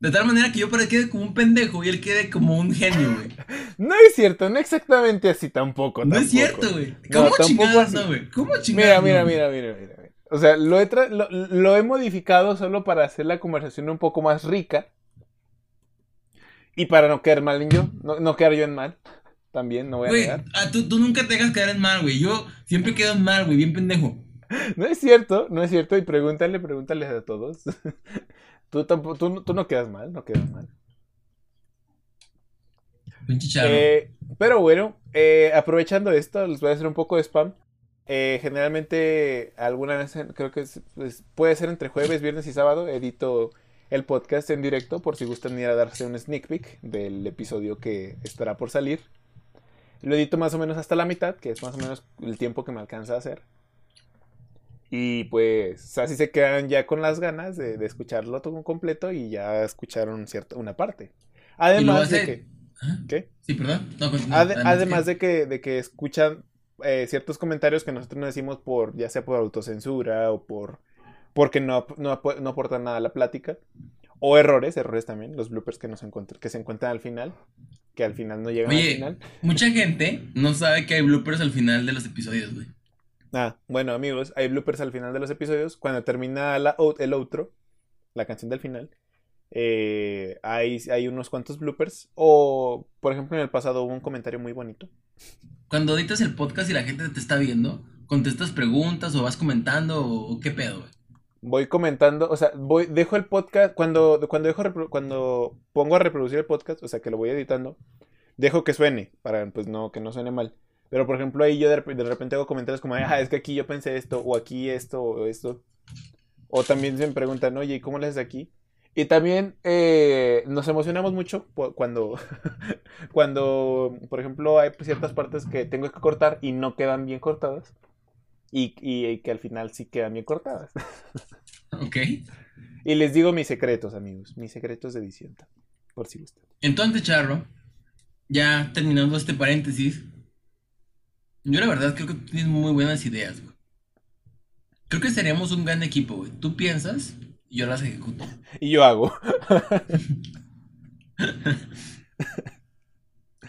De tal manera que yo para quede como un pendejo y él quede como un genio, güey. No es cierto, no exactamente así tampoco. No es cierto, güey. No, ¿Cómo tampoco chingados no, güey? ¿Cómo Mira, chingados mira, no, mira, mira, mira, mira. O sea, lo he, lo, lo he modificado solo para hacer la conversación un poco más rica. Y para no quedar mal en yo. No, no quedar yo en mal. También, no voy a Güey, ah, tú, tú nunca te dejas quedar en mal, güey. Yo siempre quedo en mal, güey, bien pendejo. No es cierto, no es cierto. Y pregúntale, pregúntale a todos. tú, tampoco, tú, no- tú no quedas mal, no quedas mal. Eh, pero bueno, eh, aprovechando esto, les voy a hacer un poco de spam. Eh, generalmente, alguna vez, creo que es- pues, puede ser entre jueves, viernes y sábado, edito el podcast en directo por si gustan ir a darse un sneak peek del episodio que estará por salir. Lo edito más o menos hasta la mitad, que es más o menos el tiempo que me alcanza a hacer. Y pues así se quedan ya con las ganas de, de escucharlo todo completo y ya escucharon cierta, una parte. Además de que... Ajá. ¿Qué? Sí, perdón. No. Ade- además que- de que, de que escuchan eh, ciertos comentarios que nosotros no decimos por, ya sea por autocensura o por porque no, no, ap- no aportan nada a la plática. O errores, errores también, los bloopers que, nos que se encuentran al final, que al final no llegan al final. mucha gente no sabe que hay bloopers al final de los episodios, güey. Ah, bueno amigos, hay bloopers al final de los episodios. Cuando termina la, el outro, la canción del final, eh, hay, hay unos cuantos bloopers. O, por ejemplo, en el pasado hubo un comentario muy bonito. Cuando editas el podcast y la gente te está viendo, contestas preguntas o vas comentando o, qué pedo, güey. Voy comentando, o sea, voy, dejo el podcast, cuando, cuando dejo cuando pongo a reproducir el podcast, o sea, que lo voy editando, dejo que suene, para pues no, que no suene mal. Pero por ejemplo ahí yo de, de repente hago comentarios como, ah, es que aquí yo pensé esto, o aquí esto, o esto. O también se me preguntan, oye, ¿y cómo le haces aquí? Y también eh, nos emocionamos mucho cuando, cuando, por ejemplo, hay ciertas partes que tengo que cortar y no quedan bien cortadas. Y, y- y que al final sí quedan bien cortadas. Ok. Y les digo mis secretos, amigos. Mis secretos de edición. Por si gustan. Entonces, Charro, ya terminando este paréntesis, yo la verdad creo que tú tienes muy buenas ideas, güey. Creo que seríamos un gran equipo, güey. Tú piensas y yo las ejecuto. Y yo hago.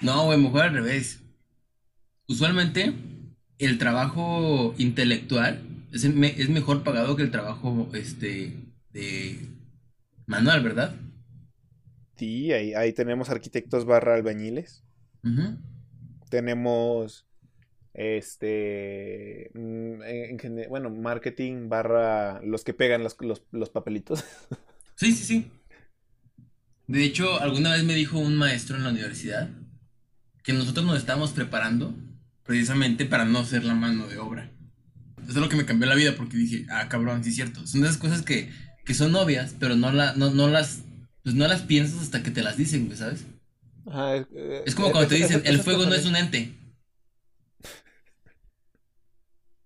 No, güey, mejor al revés. Usualmente, el trabajo intelectual es, el me- es mejor pagado que el trabajo, este, de manual, ¿verdad? Sí, ahí, ahí tenemos arquitectos barra albañiles. Tenemos este mm, en- bueno, marketing barra los que pegan los, los, los papelitos. Sí, sí, sí. De hecho, alguna vez me dijo un maestro en la universidad que nosotros nos estábamos preparando precisamente para no ser la mano de obra. Eso es lo que me cambió la vida porque dije, ah, cabrón, sí es cierto. Son esas cosas que, que son obvias, pero no, la, no, no las pues no las piensas hasta que te las dicen, güey, ¿sabes? Ajá, eh, Es como eh, cuando te dicen, el fuego no es un ente.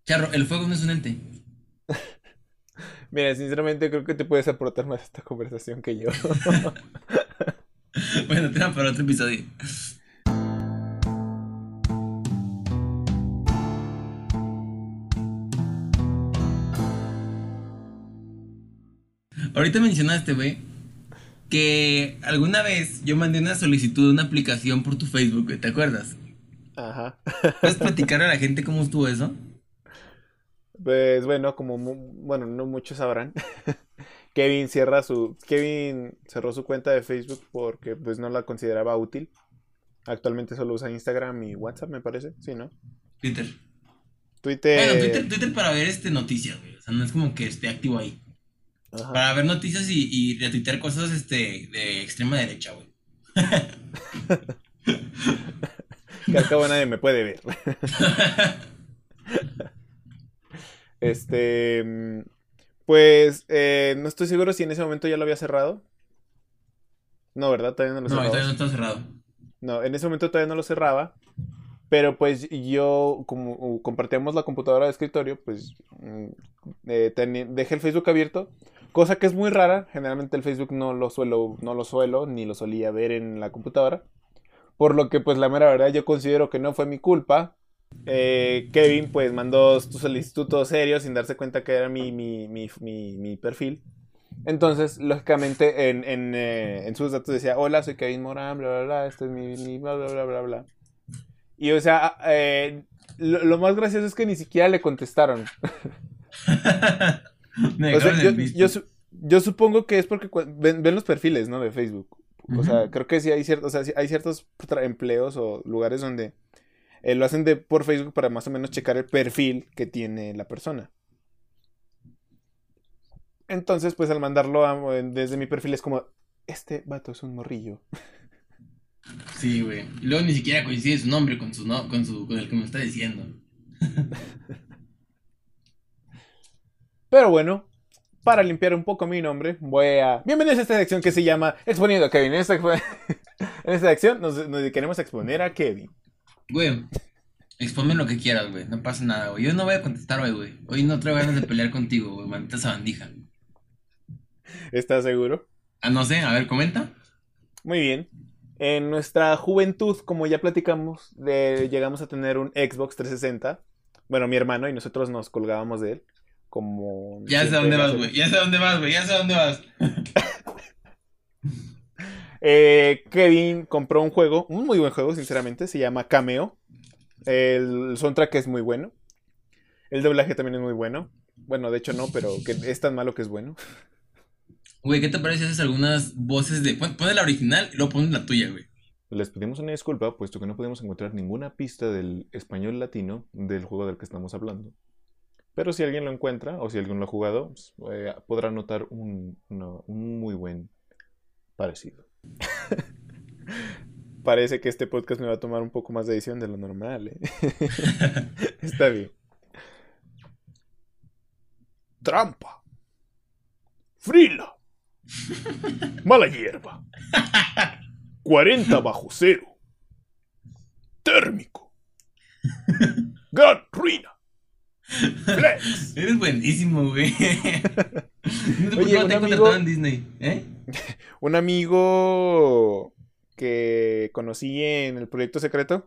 Charro, el fuego no es un ente. Mira, sinceramente creo que te puedes aportar más a esta conversación que yo. bueno, te para otro episodio. Ahorita mencionaste, güey, que alguna vez yo mandé una solicitud de una aplicación por tu Facebook, ¿te acuerdas? Ajá. ¿Puedes platicar a la gente cómo estuvo eso? Pues bueno, como mu- bueno, no muchos sabrán. Kevin cierra su Kevin cerró su cuenta de Facebook porque pues no la consideraba útil. Actualmente solo usa Instagram y WhatsApp, me parece. Sí, ¿no? Twitter. Twitter. Bueno, Twitter, Twitter para ver este noticias, güey. O sea, no es como que esté activo ahí. Ajá. Para ver noticias y, y retuitear cosas este, de extrema derecha, güey. Que al cabo nadie me puede ver. Este, mm, pues eh, no estoy seguro si en ese momento ya lo había cerrado. No, ¿verdad? Todavía no lo No, cerraba. todavía no está cerrado. No, en ese momento todavía no lo cerraba. Pero pues yo, como compartíamos la computadora de escritorio, pues mm, eh, dejé el Facebook abierto. Cosa que es muy rara. Generalmente el Facebook no lo suelo, no lo suelo, ni lo solía ver en la computadora. Por lo que pues la mera verdad yo considero que no fue mi culpa. Eh, Kevin pues mandó su solicitud todo serio sin darse cuenta que era mi, mi, mi, mi, perfil. Entonces, lógicamente, en, en, eh, en sus datos decía, hola, soy Kevin Morán, bla, bla, bla, este es mi, bla, bla, bla, bla, bla. Y, o sea, eh, lo, lo más gracioso es que ni siquiera le contestaron. O sea, yo, yo, yo supongo que es porque ven, ven los perfiles, ¿no? De Facebook. O sea, Ujú. creo que sí hay ciertos, o sea, sí hay ciertos empleos o lugares donde eh, lo hacen de, por Facebook para más o menos checar el perfil que tiene la persona. Entonces, pues al mandarlo a- desde mi perfil es como, este vato es un morrillo. Sí, güey. Y luego ni siquiera coincide su nombre con su no, con su, con el que me está diciendo. Pero bueno, para limpiar un poco mi nombre, voy a... Bienvenidos a esta sección que se llama Exponiendo a Kevin. En esta, en esta sección nos, nos dedicaremos a exponer a Kevin. Güey, exponme lo que quieras, güey. No pasa nada, güey. Yo no voy a contestar hoy, güey. Hoy no traigo ganas de pelear contigo, güey. Maldita sabandija. ¿Estás seguro? Ah, no sé, a ver, comenta. Muy bien. En nuestra juventud, como ya platicamos, de- llegamos a tener un Xbox 360. Bueno, mi hermano y nosotros nos colgábamos de él. Como... Ya sé dónde vas, güey. Ya sé dónde vas, güey. Ya sé dónde vas. Eh, Kevin compró un juego, un muy buen juego, sinceramente. Se llama Cameo. El soundtrack es muy bueno. El doblaje también es muy bueno. Bueno, de hecho no, pero que es tan malo que es bueno. Güey, ¿qué te parece si haces algunas voces de. Pon, pon la original y luego pones la tuya, güey. Les pedimos una disculpa, puesto que no podemos encontrar ninguna pista del español latino del juego del que estamos hablando. Pero si alguien lo encuentra, o si alguien lo ha jugado, pues, eh, podrá notar un, una- un muy buen parecido. Parece que este podcast me va a tomar un poco más de edición de lo normal. ¿eh? Está bien. Trampa. Frila. Mala hierba. 40 bajo cero. Térmico. Gran ruina. Flex. Eres buenísimo, güey. No Oye, un te he amigo- en Disney, ¿eh? Un amigo que conocí en el proyecto secreto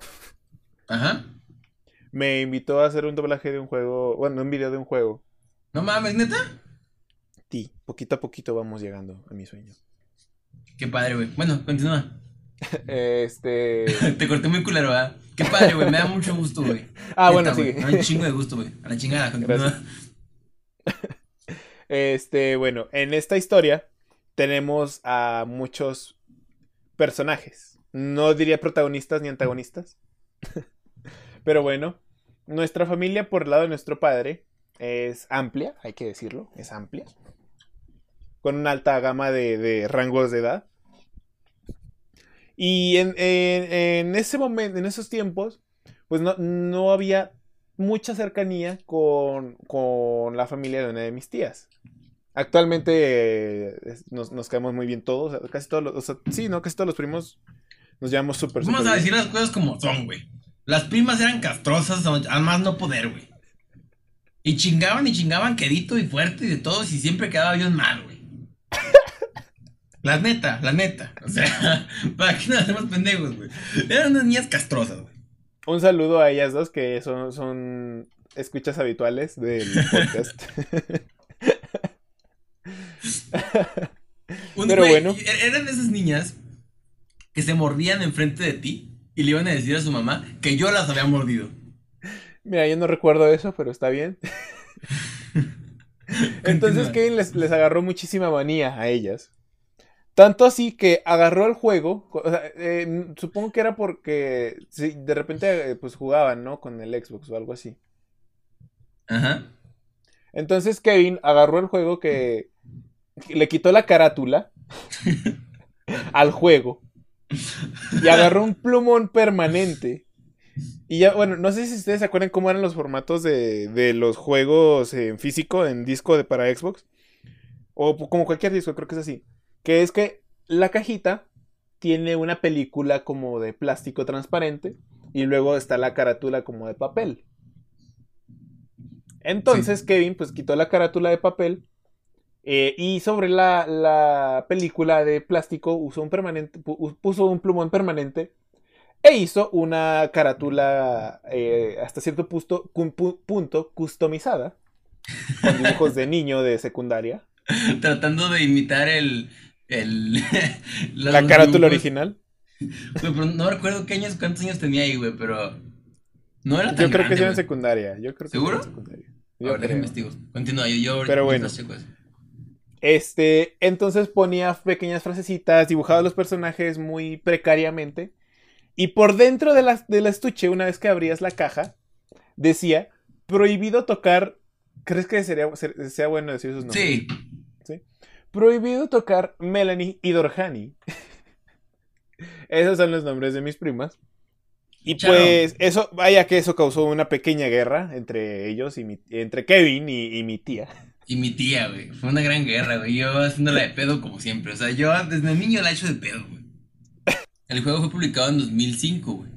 Ajá. me invitó a hacer un doblaje de un juego, bueno, un video de un juego. No mames, neta. Sí, poquito a poquito vamos llegando a mi sueño. Qué padre, güey. Bueno, continúa. Este. Te corté muy culero, ¿verdad? Qué padre, güey. Me da mucho gusto, güey. Ah, Neta, bueno, sí. Me da un chingo de gusto, güey. A la chingada, continúa. Este, bueno, en esta historia tenemos a muchos personajes. No diría protagonistas ni antagonistas. Pero bueno, nuestra familia por el lado de nuestro padre es amplia, hay que decirlo, es amplia. Con una alta gama de, de rangos de edad. Y en, en- en ese momento, en esos tiempos, pues no, no había mucha cercanía con, con la familia de una de mis tías. Actualmente eh, nos, nos caemos muy bien todos, o sea, casi todos los, o sea, sí, no, casi todos los primos nos llevamos súper, Vamos a bien. decir las cosas como son, güey. Las primas eran castrosas, a más no poder, güey. Y chingaban y chingaban quedito y fuerte y de todos y siempre quedaba bien mal, güey. La neta, la neta. O sea, ¿para qué nos hacemos pendejos, güey? Eran unas niñas castrosas, güey. Un saludo a ellas dos que son, son escuchas habituales del podcast. Un- Pero güey, bueno. er- Eran esas niñas que se mordían enfrente de ti y le iban a decir a su mamá que yo las había mordido. Mira, yo no recuerdo eso, pero está bien. Entonces. Kevin les, les agarró muchísima manía a ellas. Tanto así que agarró el juego. o sea, eh, supongo que era porque sí, de repente eh, pues jugaban, ¿no? Con el Xbox o algo así. Ajá. Entonces Kevin agarró el juego que le quitó la carátula al juego y agarró un plumón permanente. Y ya, bueno, no sé si ustedes se acuerdan cómo eran los formatos de, de los juegos en físico, en disco de para Xbox. O como cualquier disco, creo que es así. Que es que la cajita tiene una película como de plástico transparente y luego está la carátula como de papel. Entonces Kevin pues quitó la carátula de papel eh, y sobre la, la película de plástico usó un permanente, pu- puso un plumón permanente e hizo una carátula eh, hasta cierto punto, punto customizada con dibujos de niño de secundaria. Tratando de imitar el. El La carátula original. Pero no recuerdo qué años, cuántos años tenía ahí, güey, pero. No era tan Yo creo que grande, era en secundaria. Yo creo que ¿Seguro? en secundaria. A Yo creo. investigo. Continúa, yo, yo Pero bueno. Este, entonces ponía pequeñas frasecitas, dibujaba los personajes muy precariamente. Y por dentro de la- del estuche, una vez que abrías la caja, decía, prohibido tocar... ¿Crees que sería, ser- sea bueno decir esos nombres? Sí. Prohibido tocar Melanie y Dorjani. Esos son los nombres de mis primas. Y Chao. pues eso, vaya que eso causó una pequeña guerra entre ellos y mi- entre Kevin y, y mi tía. Y mi tía, güey. Fue una gran guerra, güey. Yo haciéndola de pedo como siempre. O sea, yo desde niño la he hecho de pedo, güey. El juego fue publicado en 2005, güey.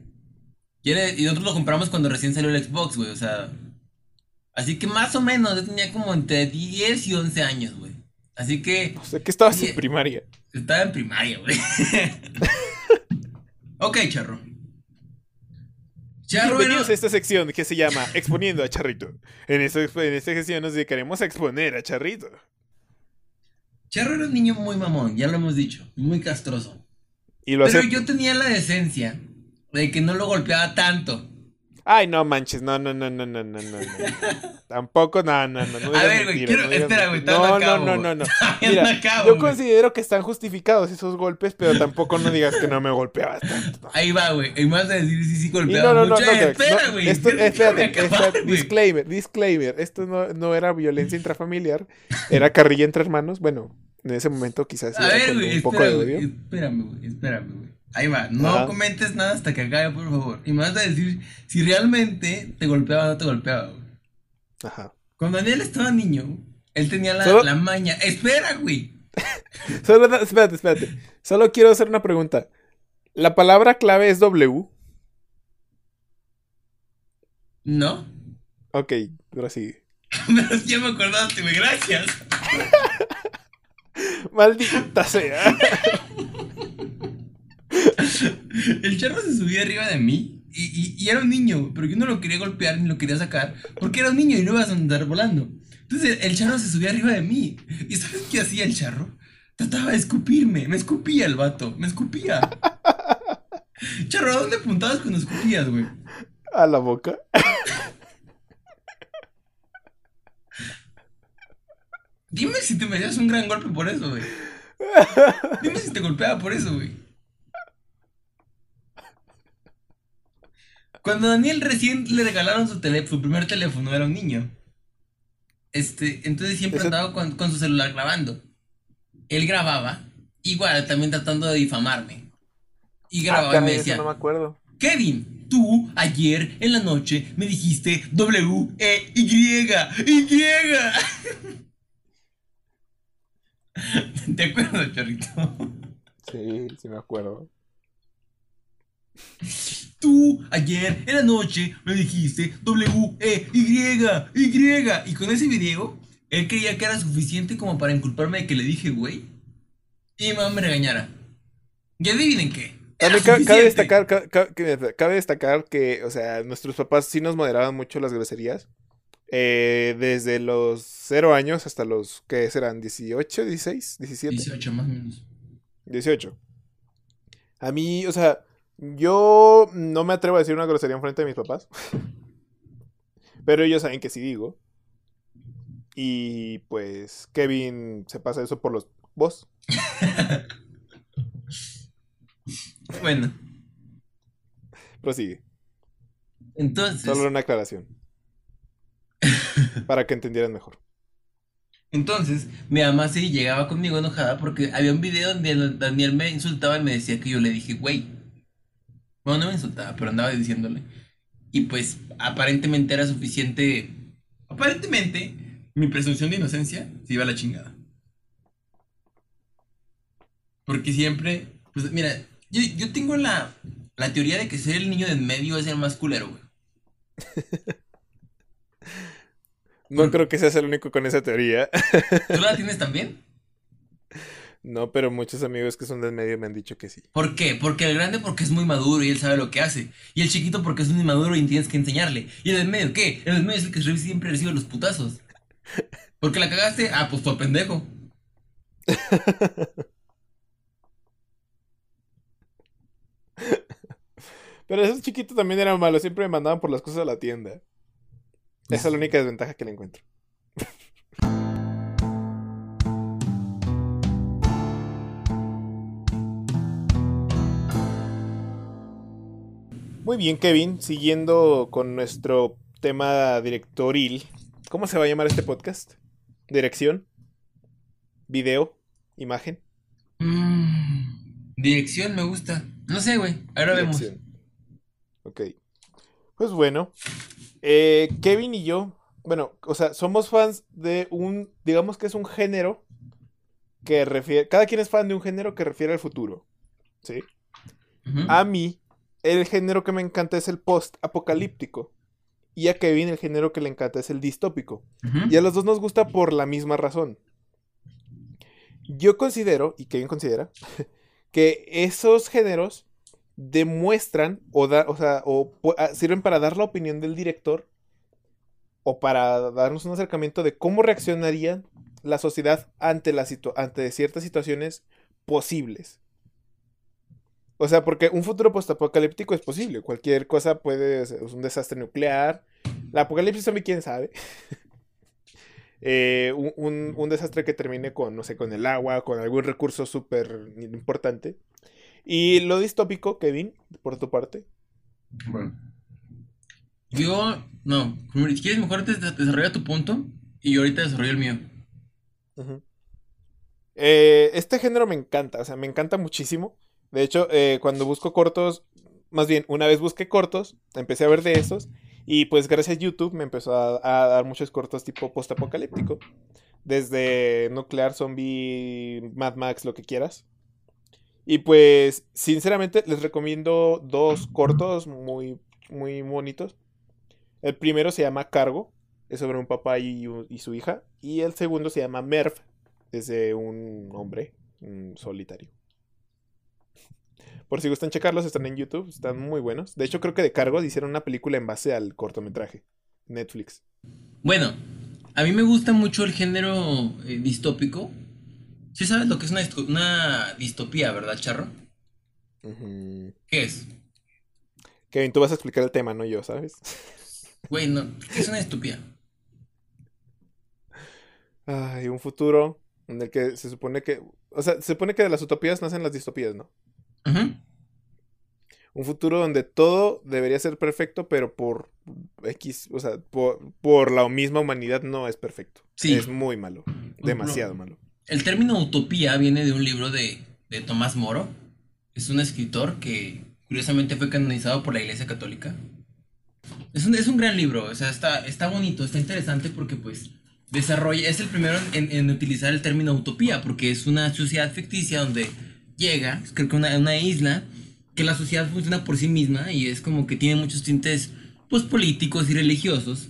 Y nosotros lo compramos cuando recién salió el Xbox, güey. O sea. Así que más o menos yo tenía como entre 10 y 11 años, güey. Así que O sea, que estabas Oye. en primaria. estaba en primaria, güey. ok, charro. Charro era... Bienvenidos a esta sección que se llama Exponiendo a Charrito. En esta, en esta sección nos dedicaremos a exponer a Charrito. Charro era un niño muy mamón, ya lo hemos dicho. Muy castroso. Y lo Pero hace. yo tenía la decencia de que no lo golpeaba tanto. Ay, no manches, no, no, no, no, no, no, no. no. Tampoco, no, no, no. no A ver, güey, quiero- no espera, güey, No, no no, no, no, Mira, yo considero que están justificados esos golpes, pero tampoco no digas que no me golpeabas tanto. Ahí va, güey. Y más de decir sí Y golpeaba no, no, no, mucho. no, Eh, espera, güey. esto, espérate, acabar, disclaimer, disclaimer, esto no, no era violencia intrafamiliar, era carrilla entre hermanos, bueno, en ese momento quizás A era ver, güey, un poco de odio. Espérame, güey. Espérame, güey. Ahí va. No Ajá. comentes nada hasta que acabe, por favor. Y me vas a decir si realmente te golpeaba o no te golpeaba, güey. Ajá. Cuando Daniel estaba niño, él tenía la, Solo- la maña. Espera, güey. Solo, espérate, espérate, solo quiero hacer una pregunta. ¿La palabra clave es W? ¿No? Ok, ahora sí. Pero ya me acordaste, güey. Gracias. Maldita sea. El charro se subía arriba de mí y, y- y era un niño, pero yo no lo quería golpear ni lo quería sacar porque era un niño y no ibas a andar volando. Entonces el charro se subía arriba de mí. ¿Y sabes qué hacía el charro? Trataba de escupirme, me escupía el vato, me escupía. Charro, ¿a dónde apuntabas cuando escupías, güey? A la boca. Dime si te metías un gran golpe por eso, güey. Dime si te golpeaba por eso, güey. Cuando Daniel recién le regalaron su, tele- su primer teléfono, era un niño. Este, entonces siempre andaba con, con su celular grabando. Él grababa, igual también tratando de difamarme. Y Ah, grababa y caray, me decía, no me acuerdo. Kevin, tú ayer en la noche me dijiste W E Y Y. ¿Te acuerdas, Chorrito? Sí, sí me acuerdo. Tú ayer en la noche me dijiste W E Y Y y con ese video él creía que era suficiente como para inculparme de que le dije güey y mi mamá me regañara. Y adivinen qué. Era También ca- cabe destacar, ca- ca- que- cabe destacar que, o sea, nuestros papás sí nos moderaban mucho las groserías. eh, desde los 0 años hasta los, ¿qué serán? ¿18, 16, 17? 18 más o menos. 18. A mí, o sea, yo no me atrevo a decir una grosería en frente de mis papás. Pero ellos saben que sí digo. Y pues Kevin se pasa eso por los vos. Bueno, Prosigue. entonces, Solo una aclaración. Para que entendieran mejor. entonces, mi mamá sí llegaba conmigo enojada porque había un video donde el- Daniel me insultaba y me decía que yo le dije, güey. Bueno, no me insultaba, pero andaba diciéndole. Y pues, aparentemente era suficiente. Aparentemente, mi presunción de inocencia se iba a la chingada. Porque siempre, pues mira, yo, yo tengo la, la teoría de que ser el niño de en medio es el más culero, güey. No creo que seas el único con esa teoría. ¿Tú la tienes también? No, pero muchos amigos que son del medio me han dicho que sí. ¿Por qué? Porque el grande porque es muy maduro y él sabe lo que hace. Y el chiquito porque es un inmaduro y tienes que enseñarle. ¿Y el del medio qué? El del medio es el que siempre recibe los putazos. ¿Porque la cagaste? Ah, pues por pendejo. Pero ese chiquito también era malo, siempre me mandaban por las cosas a la tienda. Esa es la única desventaja que le encuentro. Muy bien, Kevin, siguiendo con nuestro tema directoril. ¿Cómo se va a llamar este podcast? ¿Dirección? ¿Video? ¿Imagen? Mm, dirección me gusta. No sé, güey. Ahora vemos. Ok. Pues bueno. eh, Kevin y yo, bueno, o sea, somos fans de un, digamos que es un género que refiere, cada quien es fan de un género que refiere al futuro. ¿Sí? A mí, el género que me encanta es el post-apocalíptico. Y a Kevin, el género que le encanta es el distópico. Y a los dos nos gusta por la misma razón. Yo considero, y Kevin considera, que esos géneros demuestran o, da- o, sea, o ah, sirven para dar la opinión del director o para darnos un acercamiento de cómo reaccionaría la sociedad ante, la situ- ante ciertas situaciones posibles. O sea, porque un futuro postapocalíptico es posible. Cualquier cosa puede ser un desastre nuclear. La apocalipsis zombie, quién sabe. Eh, un, un- un desastre que termine con, no sé, con el agua, con algún recurso súper importante. Y lo distópico, Kevin, por tu parte. Bueno. Yo, no. Si quieres, mejor te des- desarrolla tu punto y yo ahorita desarrollo el mío. Eh, este género me encanta, o sea, me encanta muchísimo. De hecho, eh, cuando busco cortos, más bien, una vez busqué cortos, empecé a ver de esos, y pues gracias a YouTube me empezó a, dar muchos cortos tipo post-apocalíptico. Desde nuclear, zombie, Mad Max, lo que quieras. Y pues, sinceramente, les recomiendo dos cortos muy, muy bonitos. El primero se llama Cargo, es sobre un papá y, su hija. Y el segundo se llama Merv, es de un hombre solitario. Por si gustan checarlos, están en YouTube, están muy buenos. De hecho, creo que de Cargo hicieron una película en base al cortometraje. Netflix. Bueno, a mí me gusta mucho el género eh, distópico. Sí sabes lo que es una, una distopía, ¿verdad, Charro? ¿Qué es? Kevin, tú vas a explicar el tema, no yo, ¿sabes? Güey, no, ¿qué es una distopía? Ay, un futuro en el que se supone que... O sea, se supone que de las utopías nacen las distopías, ¿no? Un futuro donde todo debería ser perfecto, pero por X, o sea, por, por la misma humanidad no es perfecto. Sí. Es muy malo. Demasiado malo. El término utopía viene de un libro de, de Tomás Moro. Es un escritor que curiosamente fue canonizado por la Iglesia Católica. Es un, es un gran libro, o sea, está, está bonito, está interesante porque pues desarrolla, es el primero en, en utilizar el término utopía, porque es una sociedad ficticia donde llega, creo que una, una isla, que la sociedad funciona por sí misma y es como que tiene muchos tintes pues políticos y religiosos,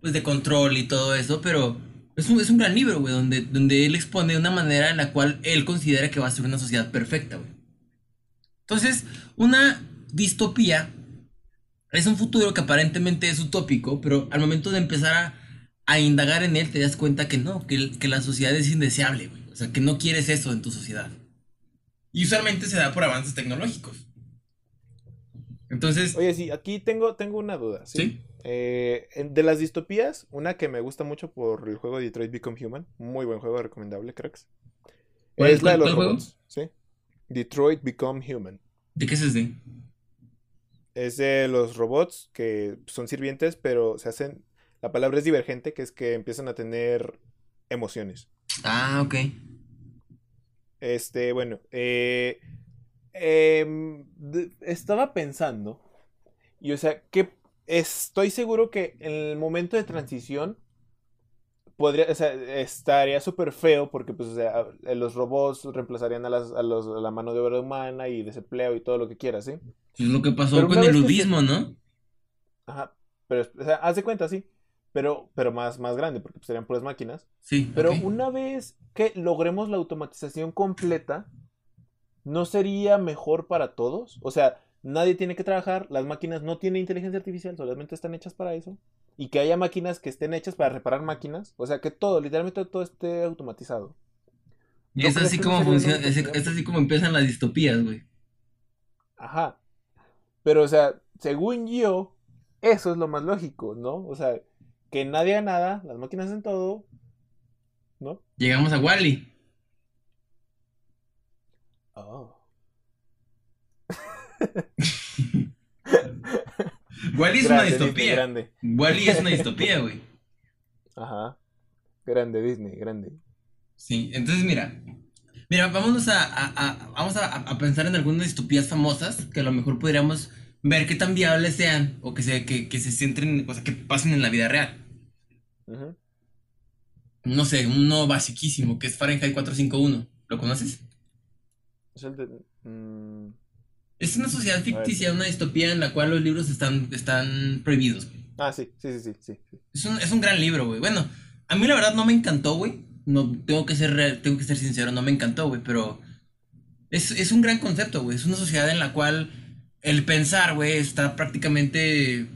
pues de control y todo eso, pero es un, es un gran libro, güey, donde, donde él expone una manera en la cual él considera que va a ser una sociedad perfecta, güey. Entonces, una distopía es un futuro que aparentemente es utópico, pero al momento de empezar a, a indagar en él te das cuenta que no, que, que la sociedad es indeseable, güey. O sea, que no quieres eso en tu sociedad. Y usualmente se da por avances tecnológicos. Entonces, Oye, sí, aquí tengo, tengo una duda. Sí. ¿sí? Eh, de las distopías, una que me gusta mucho por el juego Detroit Become Human. Muy buen juego, recomendable, cracks. ¿Cuál- es la de los robots. ¿sí? Detroit Become Human. ¿De qué es ese? Es de los robots que son sirvientes, pero se hacen. La palabra es divergente, que es que empiezan a tener emociones. Ah, ok. Este, bueno, eh, em, estaba pensando, y o sea, que estoy seguro que en el momento de transición podría, o sea, estaría súper feo porque, pues, o sea, los robots reemplazarían a, las, a, los- a la mano de obra humana y desempleo y todo lo que quieras, ¿sí? Es lo que pasó Pero con el se- ludismo, ¿no? Ajá, pero, o sea, haz de cuenta, sí, pero, pero más, más grande porque pues, serían puras máquinas. Sí. Pero una vez que logremos la automatización completa, ¿no sería mejor para todos? O sea, nadie tiene que trabajar, las máquinas no tienen inteligencia artificial, solamente están hechas para eso. Y que haya máquinas que estén hechas para reparar máquinas. O sea, que todo, literalmente todo esté automatizado. Y ¿no es así como funciona, es así como empiezan las distopías, güey. Ajá. Pero, o sea, según yo, eso es lo más lógico, ¿no? O sea, que nadie haga nada, las máquinas hacen todo, ¿no? Llegamos a Wally. Oh. Wally es una Grande, distopía. grande. Wally es una distopía, güey. Ajá. Grande Disney, grande. Sí, entonces mira. Mira, vámonos a, a- a- vamos a, a pensar en algunas distopías famosas que a lo mejor podríamos ver qué tan viables sean o que se, que, que se centren, o sea, que pasen en la vida real. No sé, uno basiquísimo que es Fahrenheit 451. ¿Lo conoces? Es el de. mm, Es una sociedad ficticia, una distopía en la cual los libros están, están prohibidos, güey. Ah, sí, sí, sí, sí, sí. sí. Es un, es un gran libro, güey. Bueno, a mí la verdad no me encantó, güey. No, tengo que ser, real- tengo que ser sincero, no me encantó, güey, pero es, es un gran concepto, güey. Es una sociedad en la cual el pensar, güey, está prácticamente,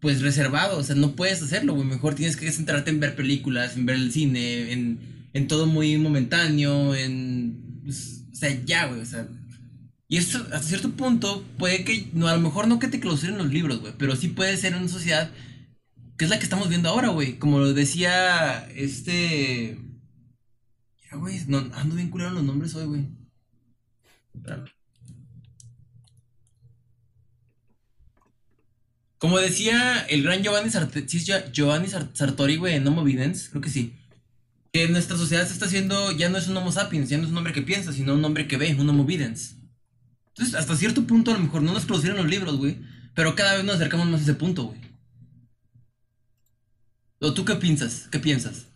pues, reservado. O sea, no puedes hacerlo, güey. Mejor tienes que centrarte en ver películas, en ver el cine, en, en todo muy momentáneo, en... pues, o sea, ya, güey, o sea... Y esto, hasta cierto punto, puede que, no, a lo mejor no que te clausuren los libros, güey, pero sí puede ser una sociedad que es la que estamos viendo ahora, güey. Como lo decía este. Ya, güey, no, ando bien curado los nombres hoy, güey. Como decía el gran Giovanni Sartori, sí, Giovanni Sar- Sartori, güey, en Homo Videns, creo que sí. Que nuestra sociedad se está haciendo, ya no es un Homo sapiens, ya no es un hombre que piensa, sino un hombre que ve, un Homo Videns. Entonces, hasta cierto punto, a lo mejor no nos producieron los libros, güey, pero cada vez nos acercamos más a ese punto, güey. ¿O tú qué piensas? ¿Qué piensas?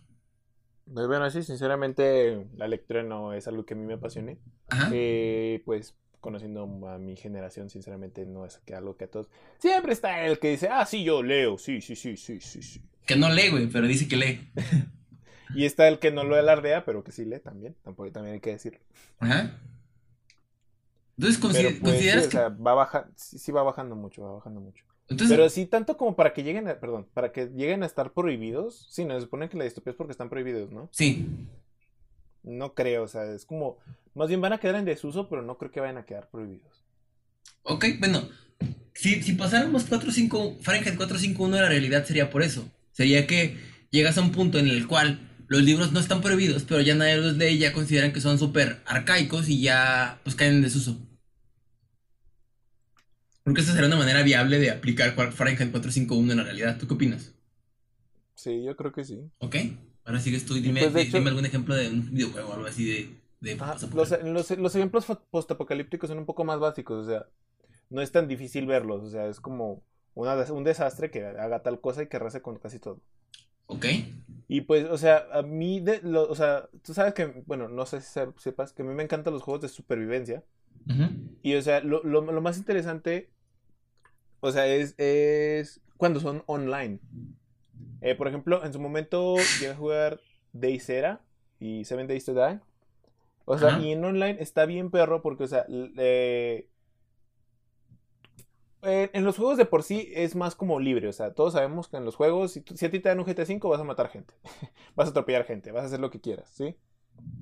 Pues bueno, sí, sinceramente, la lectura no es algo que a mí me apasione. Ajá. Eh, pues, conociendo a mi generación, sinceramente, no es que algo que a todos. Siempre está el que dice, ah, sí, yo leo, sí, sí, sí, sí, sí, sí. Que no lee, güey, pero dice que lee. Y está el que no lo alardea, pero que sí lee también. Tampoco también hay que decir. Ajá. Entonces, pues, sí, ¿consideras o sea, va baja, sí, sí va bajando mucho, va bajando mucho. Entonces, Pero sí, tanto como para que lleguen a, perdón, para que lleguen a estar prohibidos. Sí, no, se supone que la distopía es porque están prohibidos, ¿no? sí. No creo, o sea, es como, más bien van a quedar en desuso, pero no creo que vayan a quedar prohibidos. Ok, bueno. Si, si pasáramos 4.5, Fahrenheit 451 la realidad sería por eso. Sería que llegas a un punto en el cual los libros no están prohibidos, pero ya nadie los lee y ya consideran que son súper arcaicos y ya pues caen en desuso. Porque esa sería una manera viable de aplicar Fahrenheit 451 en la realidad. ¿Tú qué opinas? Sí, yo creo que sí. ¿Ok? Ahora sigues tú y dime, pues, hecho- dime algún ejemplo de un videojuego o algo así de... de postapocalipsis. los, los, los ejemplos postapocalípticos son un poco más básicos, o sea, no es tan difícil verlos, o sea, es como una un desastre que haga tal cosa y que arrase con casi todo. ¿Ok? Y pues, o sea, a mí, de, lo- o sea, tú sabes que, bueno, no sé si se- sepas, que a mí me encantan los juegos de supervivencia. Y, o sea, lo, lo- lo más interesante, o sea, es, es cuando son online. Eh, por ejemplo, en su momento llegué a jugar Days Era y Seven Days to Die. O sea, y en online está bien perro porque, o sea, eh, eh, en los juegos de por sí es más como libre, o sea, todos sabemos que en los juegos, si, a ti te dan un GTA V, vas a matar gente, vas a atropellar gente, vas a hacer lo que quieras, ¿sí?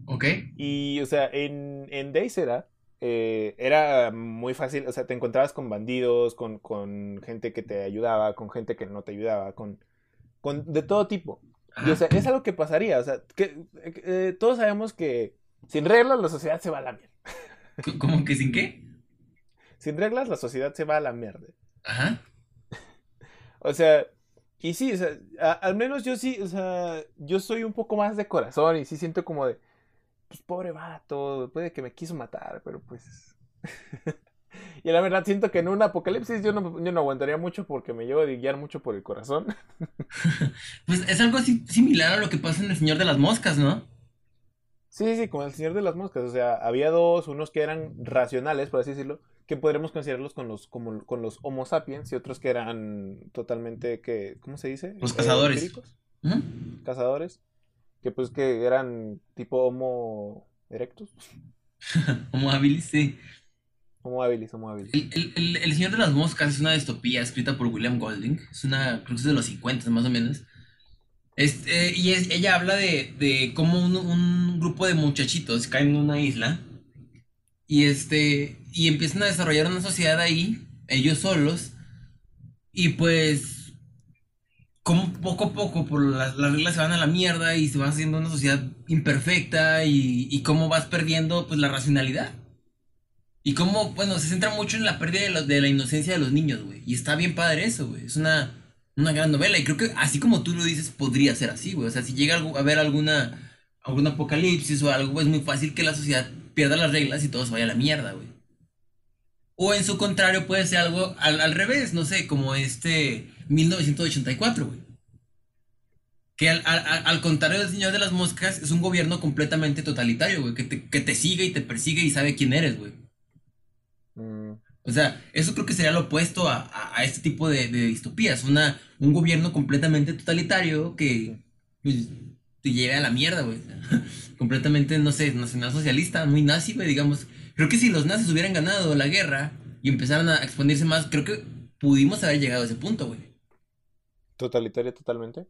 Ok. Y, o sea, en, en Days era, eh, era muy fácil, o sea, te encontrabas con bandidos, con, con gente que te ayudaba, con gente que no te ayudaba, con, con de todo tipo. Y, o sea, es algo que pasaría, o sea, que, eh, todos sabemos que sin reglas la sociedad se va a la mierda. ¿Cómo que sin qué? Sin reglas la sociedad se va a la mierda. Ajá. O sea, y sí, o sea, a- al menos yo sí, o sea, yo soy un poco más de corazón y sí siento como de, pues pobre vato, puede que me quiso matar, pero pues... y la verdad siento que en un apocalipsis yo no, yo no aguantaría mucho porque me llevo a guiar mucho por el corazón. Pues es algo así similar a lo que pasa en El Señor de las Moscas, ¿no? Sí, sí, como el Señor de las Moscas, o sea, había dos, unos que eran racionales, por así decirlo, que podremos considerarlos con los, como, con los Homo sapiens y otros que eran totalmente, que, ¿cómo se dice? Los cazadores. cazadores, que pues que eran tipo Homo erectus, Homo habilis, sí. Homo habilis, Homo habilis. El, el- el- Señor de las Moscas es una distopía escrita por William Golding. Es una, es de los 50 más o menos. Este, y es- ella habla de, de cómo un, un grupo de muchachitos caen en una isla y, este, y empiezan a desarrollar una sociedad ahí, ellos solos. Y pues, como poco a poco por las, las reglas se van a la mierda y se va haciendo una sociedad imperfecta y, y cómo vas perdiendo pues la racionalidad. Y cómo, bueno, se centra mucho en la pérdida de, la inocencia de los niños, güey. Y está bien padre eso, güey. Es una, una gran novela. Y creo que así como tú lo dices, podría ser así, güey. O sea, si llega a haber alguna, algún apocalipsis o algo, es muy fácil que la sociedad pierda las reglas y todo se vaya a la mierda, güey. O en su contrario, puede ser algo al, al revés, no sé, como este 1984, güey. Que al- al- al contrario del Señor de las Moscas, es un gobierno completamente totalitario, güey. Que te, que te sigue y te persigue y sabe quién eres, güey. Mm, O sea, eso creo que sería lo opuesto a, a- a este tipo de, de distopías. Una, un gobierno completamente totalitario que pues, te lleve a la mierda, güey. completamente, no sé, nacional-socialista, muy nazi, güey, digamos. Creo que si los nazis hubieran ganado la guerra y empezaran a expandirse más, creo que pudimos haber llegado a ese punto, güey. totalitario totalmente.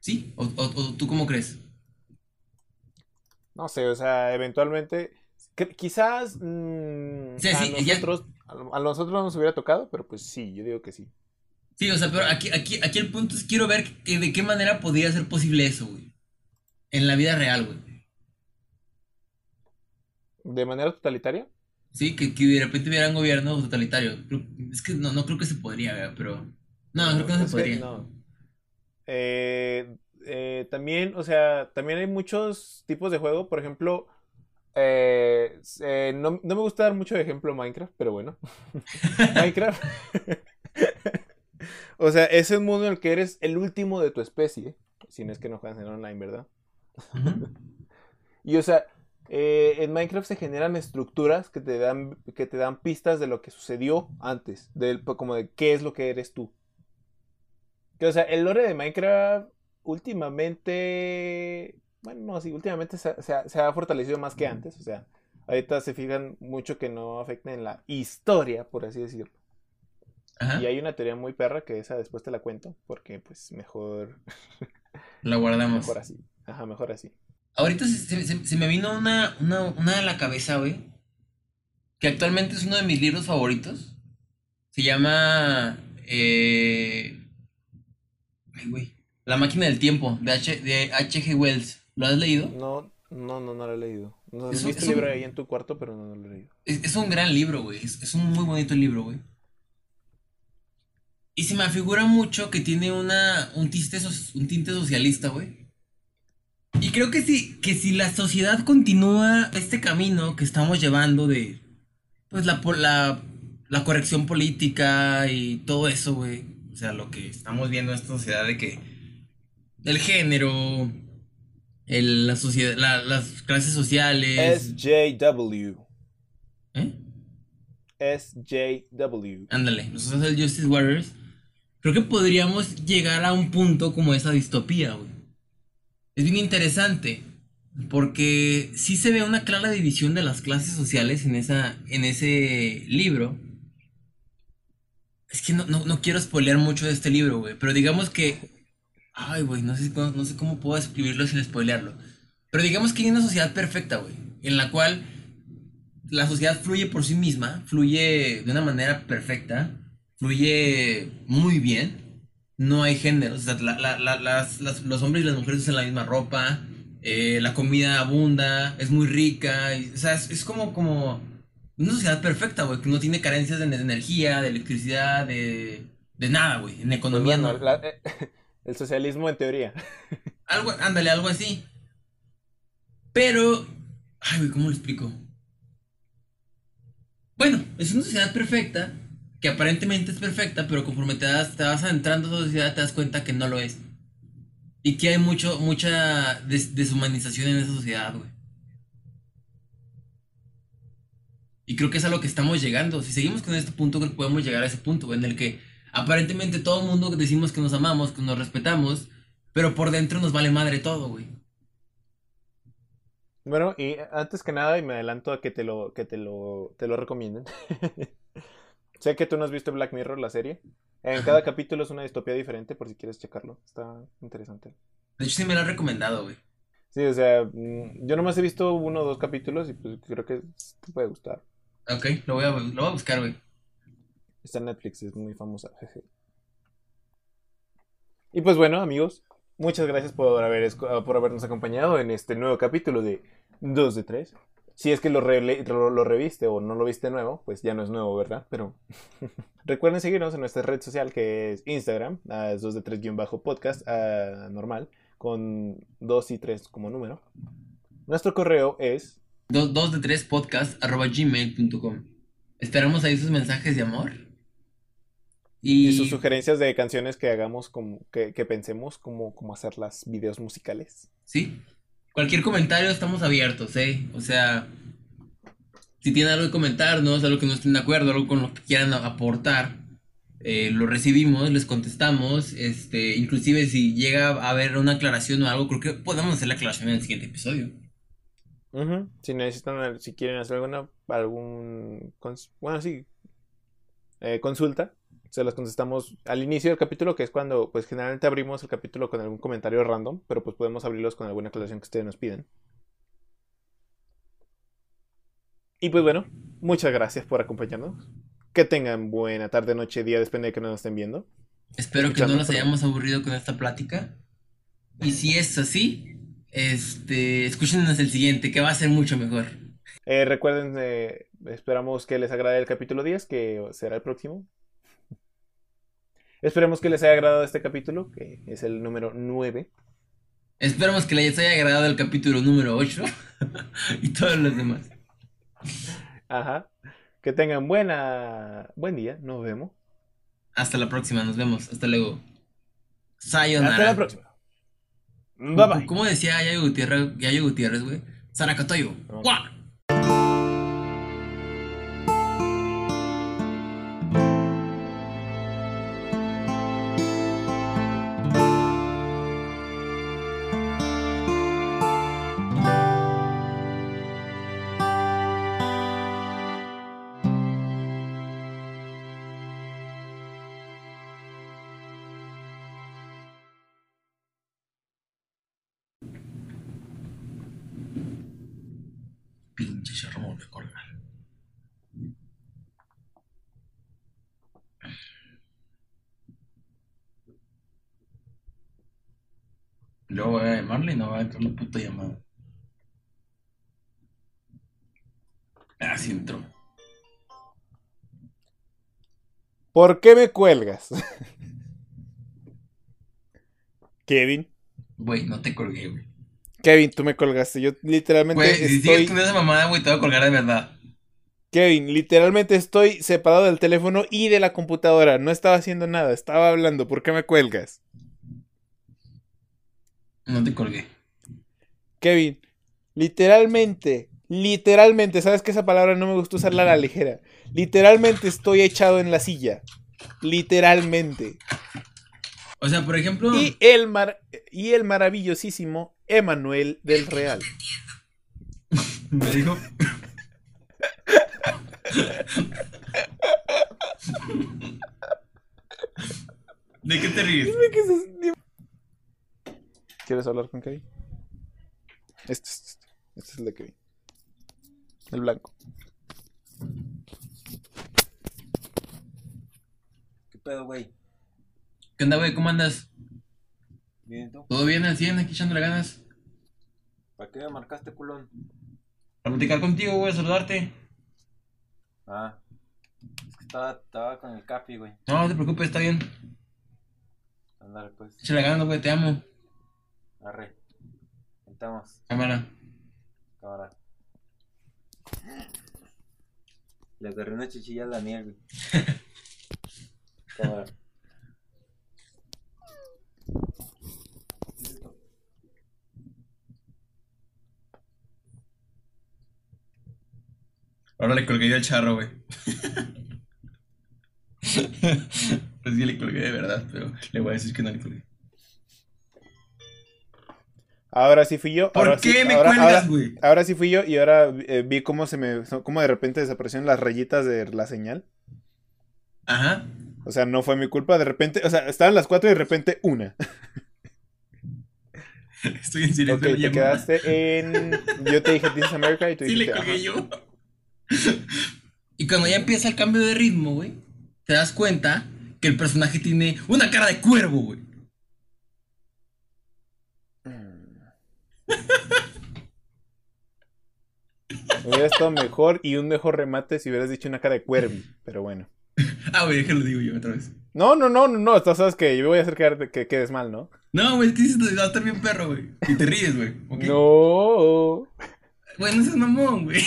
¿Sí? ¿O, o- o tú cómo crees? No sé, o sea, eventualmente, quizás mm, Sí, a sí, ya- nosotros, a, nosotros no nos hubiera tocado, pero pues sí, yo digo que sí. Sí, o sea, pero aquí, aquí, aquí el punto es quiero ver que, de qué manera podría ser posible eso, güey. En la vida real, güey. ¿De manera totalitaria? Sí, que, que de repente hubiera un gobierno totalitario. Es que no, no creo que se podría, güey, pero... No, creo que no se podría. no. Eh, eh, también, o sea, también hay muchos tipos de juego, por ejemplo, eh, eh, no, no me gusta dar mucho de ejemplo Minecraft, pero bueno. Minecraft. o sea, es un mundo en el que eres el último de tu especie, si no es que no juegas en online, ¿verdad? Y o sea, eh, en Minecraft se generan estructuras que te dan, que te dan pistas de lo que sucedió antes, del, como de qué es lo que eres tú. Que, o sea, el lore de Minecraft últimamente, bueno, no, sí, últimamente se, ha- se ha, se ha fortalecido más que antes, o sea, ahorita se fijan mucho que no afecta en la historia, por así decirlo. Ajá. Y hay una teoría muy perra que esa después te la cuento, porque pues mejor, La guardamos. mejor así. Ajá, mejor así. Ahorita se, se- se- se me vino una, una, una a la cabeza, güey. Que actualmente es uno de mis libros favoritos. Se llama... Eh... Ay, güey. La máquina del tiempo, de H. de H.G. Wells. ¿Lo has leído? No, no, no, no lo he leído. No, Es he un- visto es el un- libro ahí en tu cuarto, pero no, no lo he leído. Es, es un gran libro, güey. Es, es un muy bonito libro, güey. Y se me afigura mucho que tiene una, un, tinte, un tinte socialista, güey. Y creo que sí, que si la sociedad continúa este camino que estamos llevando de, pues, la, la, la corrección política y todo eso, güey. O sea, lo que estamos viendo en esta sociedad de que el género, el- la sociedad, la- las clases sociales. SJW. ¿Eh? SJW. Ándale, los Social Justice Warriors. Creo que podríamos llegar a un punto como esa distopía, güey. Es bien interesante. Porque sí se ve una clara división de las clases sociales en, esa, en ese libro. Es que no, no, no quiero spoilear mucho de este libro, güey. Pero digamos que. Ay, güey, no sé, cómo- no sé cómo puedo escribirlo sin spoilearlo. Pero digamos que hay una sociedad perfecta, güey. En la cual la sociedad fluye por sí misma, fluye de una manera perfecta, fluye muy bien. No hay géneros, o sea, la- la- la- las- las- los hombres y las mujeres usan la misma ropa, eh, la comida abunda, es muy rica, y- o sea, es, es como, como una sociedad perfecta, güey, que no tiene carencias de, de energía, de electricidad, de, de nada, güey, en Pues economía bueno, no. eh, el socialismo en teoría. Algo, ándale, algo así. Pero, ay, güey, ¿cómo lo explico? Bueno, es una sociedad perfecta, que aparentemente es perfecta, pero conforme te, das, te vas adentrando a esa sociedad te das cuenta que no lo es. Y que hay mucho, mucha des- deshumanización en esa sociedad, güey. Y creo que es a lo que estamos llegando. Si seguimos con este punto, creo que podemos llegar a ese punto, güey, en el que aparentemente todo el mundo decimos que nos amamos, que nos respetamos, pero por dentro nos vale madre todo, güey. Bueno, y antes que nada, y me adelanto a que te lo, que te lo, te lo recomienden. sé que tú no has visto Black Mirror, la serie. En cada capítulo es una distopía diferente, por si quieres checarlo. Está interesante. De hecho, sí me lo han recomendado, güey. Sí, o sea, mm, yo nomás he visto uno o dos capítulos y pues creo que te puede gustar. Ok, lo voy a, lo voy a buscar, güey. Está Netflix, es muy famosa. Y pues bueno, amigos, muchas gracias por, haber, escu- por habernos acompañado en este nuevo capítulo de 2 de 3. Si es que lo, reviste o no lo viste nuevo, pues ya no es nuevo, ¿verdad? Pero recuerden seguirnos en nuestra red social que es Instagram, a 2 de 3-podcast, a normal, con 2 y 3 como número. Nuestro correo es Dos, dos de tres podcast arroba gmail.com. Esperamos ahí sus mensajes de amor. Y, Y, sus sugerencias de canciones que hagamos, como, que, que pensemos, como, como hacer las videos musicales. sí, cualquier comentario estamos abiertos, ¿eh? O sea, si tienen algo que comentarnos, algo que no estén de acuerdo, algo con lo que quieran aportar, eh, lo recibimos, les contestamos. Este, inclusive si llega a haber una aclaración o algo, creo que podemos hacer la aclaración en el siguiente episodio. Ujú. Si necesitan, si quieren hacer alguna, algún, bueno, sí, eh, consulta, se las contestamos al inicio del capítulo, que es cuando, pues generalmente abrimos el capítulo con algún comentario random, pero pues podemos abrirlos con alguna aclaración que ustedes nos piden. Y pues bueno, muchas gracias por acompañarnos. Que tengan buena tarde, noche, día, depende de que nos estén viendo. Espero que no nos hayamos aburrido con esta plática. Y si es así, este, escúchenos el siguiente, que va a ser mucho mejor. Eh, recuerden, eh, esperamos que les agrade el capítulo 10, que será el próximo. Esperemos que les haya agradado este capítulo, que es el número 9. Esperamos que les haya agradado el capítulo número 8 y todos los demás. Ajá. Que tengan buena, buen día. Nos vemos. Hasta la próxima, nos vemos. Hasta luego. Sayonara. Hasta la próxima. Bye bye. ¿Cómo decía Yayo Gutiérrez, Yayo Gutiérrez, güey? Saracatoyo. No. Llamarle y no va a entrar la puta llamada. Ah, sí entró. ¿Por qué me cuelgas? Kevin. Güey, no te colgué, güey. Kevin, tú me colgaste. Yo literalmente Güey, si estoy. con esa mamada, güey, te voy a colgar de verdad. Kevin, literalmente estoy separado del teléfono y de la computadora. No estaba haciendo nada, estaba hablando. ¿Por qué me cuelgas? No te colgué. Kevin, literalmente, literalmente, sabes que esa palabra no me gusta usarla a la ligera. Literalmente estoy echado en la silla. Literalmente. O sea, por ejemplo. Y el mar y el maravillosísimo Emanuel del Real. Me dijo. ¿De qué te ríes? ¿Quieres hablar con Kevin? Este, es- este, este es el de Kevin. El blanco. ¿Qué pedo, güey? ¿Qué onda, güey? ¿Cómo andas? Bien, ¿tú? ¿Todo bien al 100? Aquí echándole ganas. ¿Para qué me marcaste, culón? Para platicar contigo, güey, a saludarte. Ah. Es que estaba, estaba con el capi, güey. No, no te preocupes, está bien. Ándale, pues. Échale ganas, güey, te amo. Arre. Estamos, Cámara. cámara. Le agarré una chichilla a Daniel, güey. cámara. Ahora le colgué yo al charro, güey. pues sí le colgué de verdad, pero le voy a decir que no le colgué. Ahora sí fui yo. ¿Por ahora qué sí- me ahora- cuelgas, güey? Ahora sí fui yo y ahora eh, vi cómo se me. cómo de repente desaparecieron las rayitas de la señal. Ajá. O sea, no fue mi culpa. De repente, o sea, estaban las cuatro y de repente una. Estoy en silencio. Ok, te quedaste en. Yo te dije This is America y tú Sí le dijiste. colgué ajá. yo. Y cuando ya empieza el cambio de ritmo, güey, te das cuenta que el personaje tiene una cara de cuervo, güey. Hubiera estado mejor y un mejor remate si hubieras dicho una cara de cuervi. Pero bueno. Ah, güey, déjalo digo yo otra vez. No, no, no, no, no. Tú sabes que yo voy a hacer que, que quedes mal, ¿no? No, güey, es que dices, va a estar bien perro, güey. Y te ríes, güey. No. Güey, no seas mamón, güey.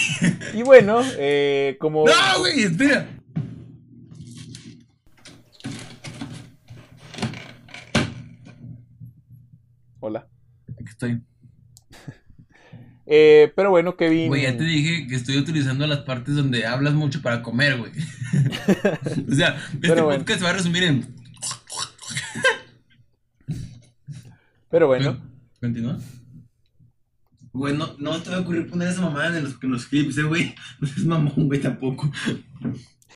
Y bueno, eh, como. No, güey, espera. Hola. Aquí estoy. Eh, pero bueno, Kevin. Güey, ya te dije que estoy utilizando las partes donde hablas mucho para comer, güey. o sea, este Pero bueno. podcast se va a resumir en. Pero bueno. ¿Continúa? Güey, no, no te va a ocurrir poner esa mamada en los, en los clips, eh, güey. No seas mamón, güey, tampoco.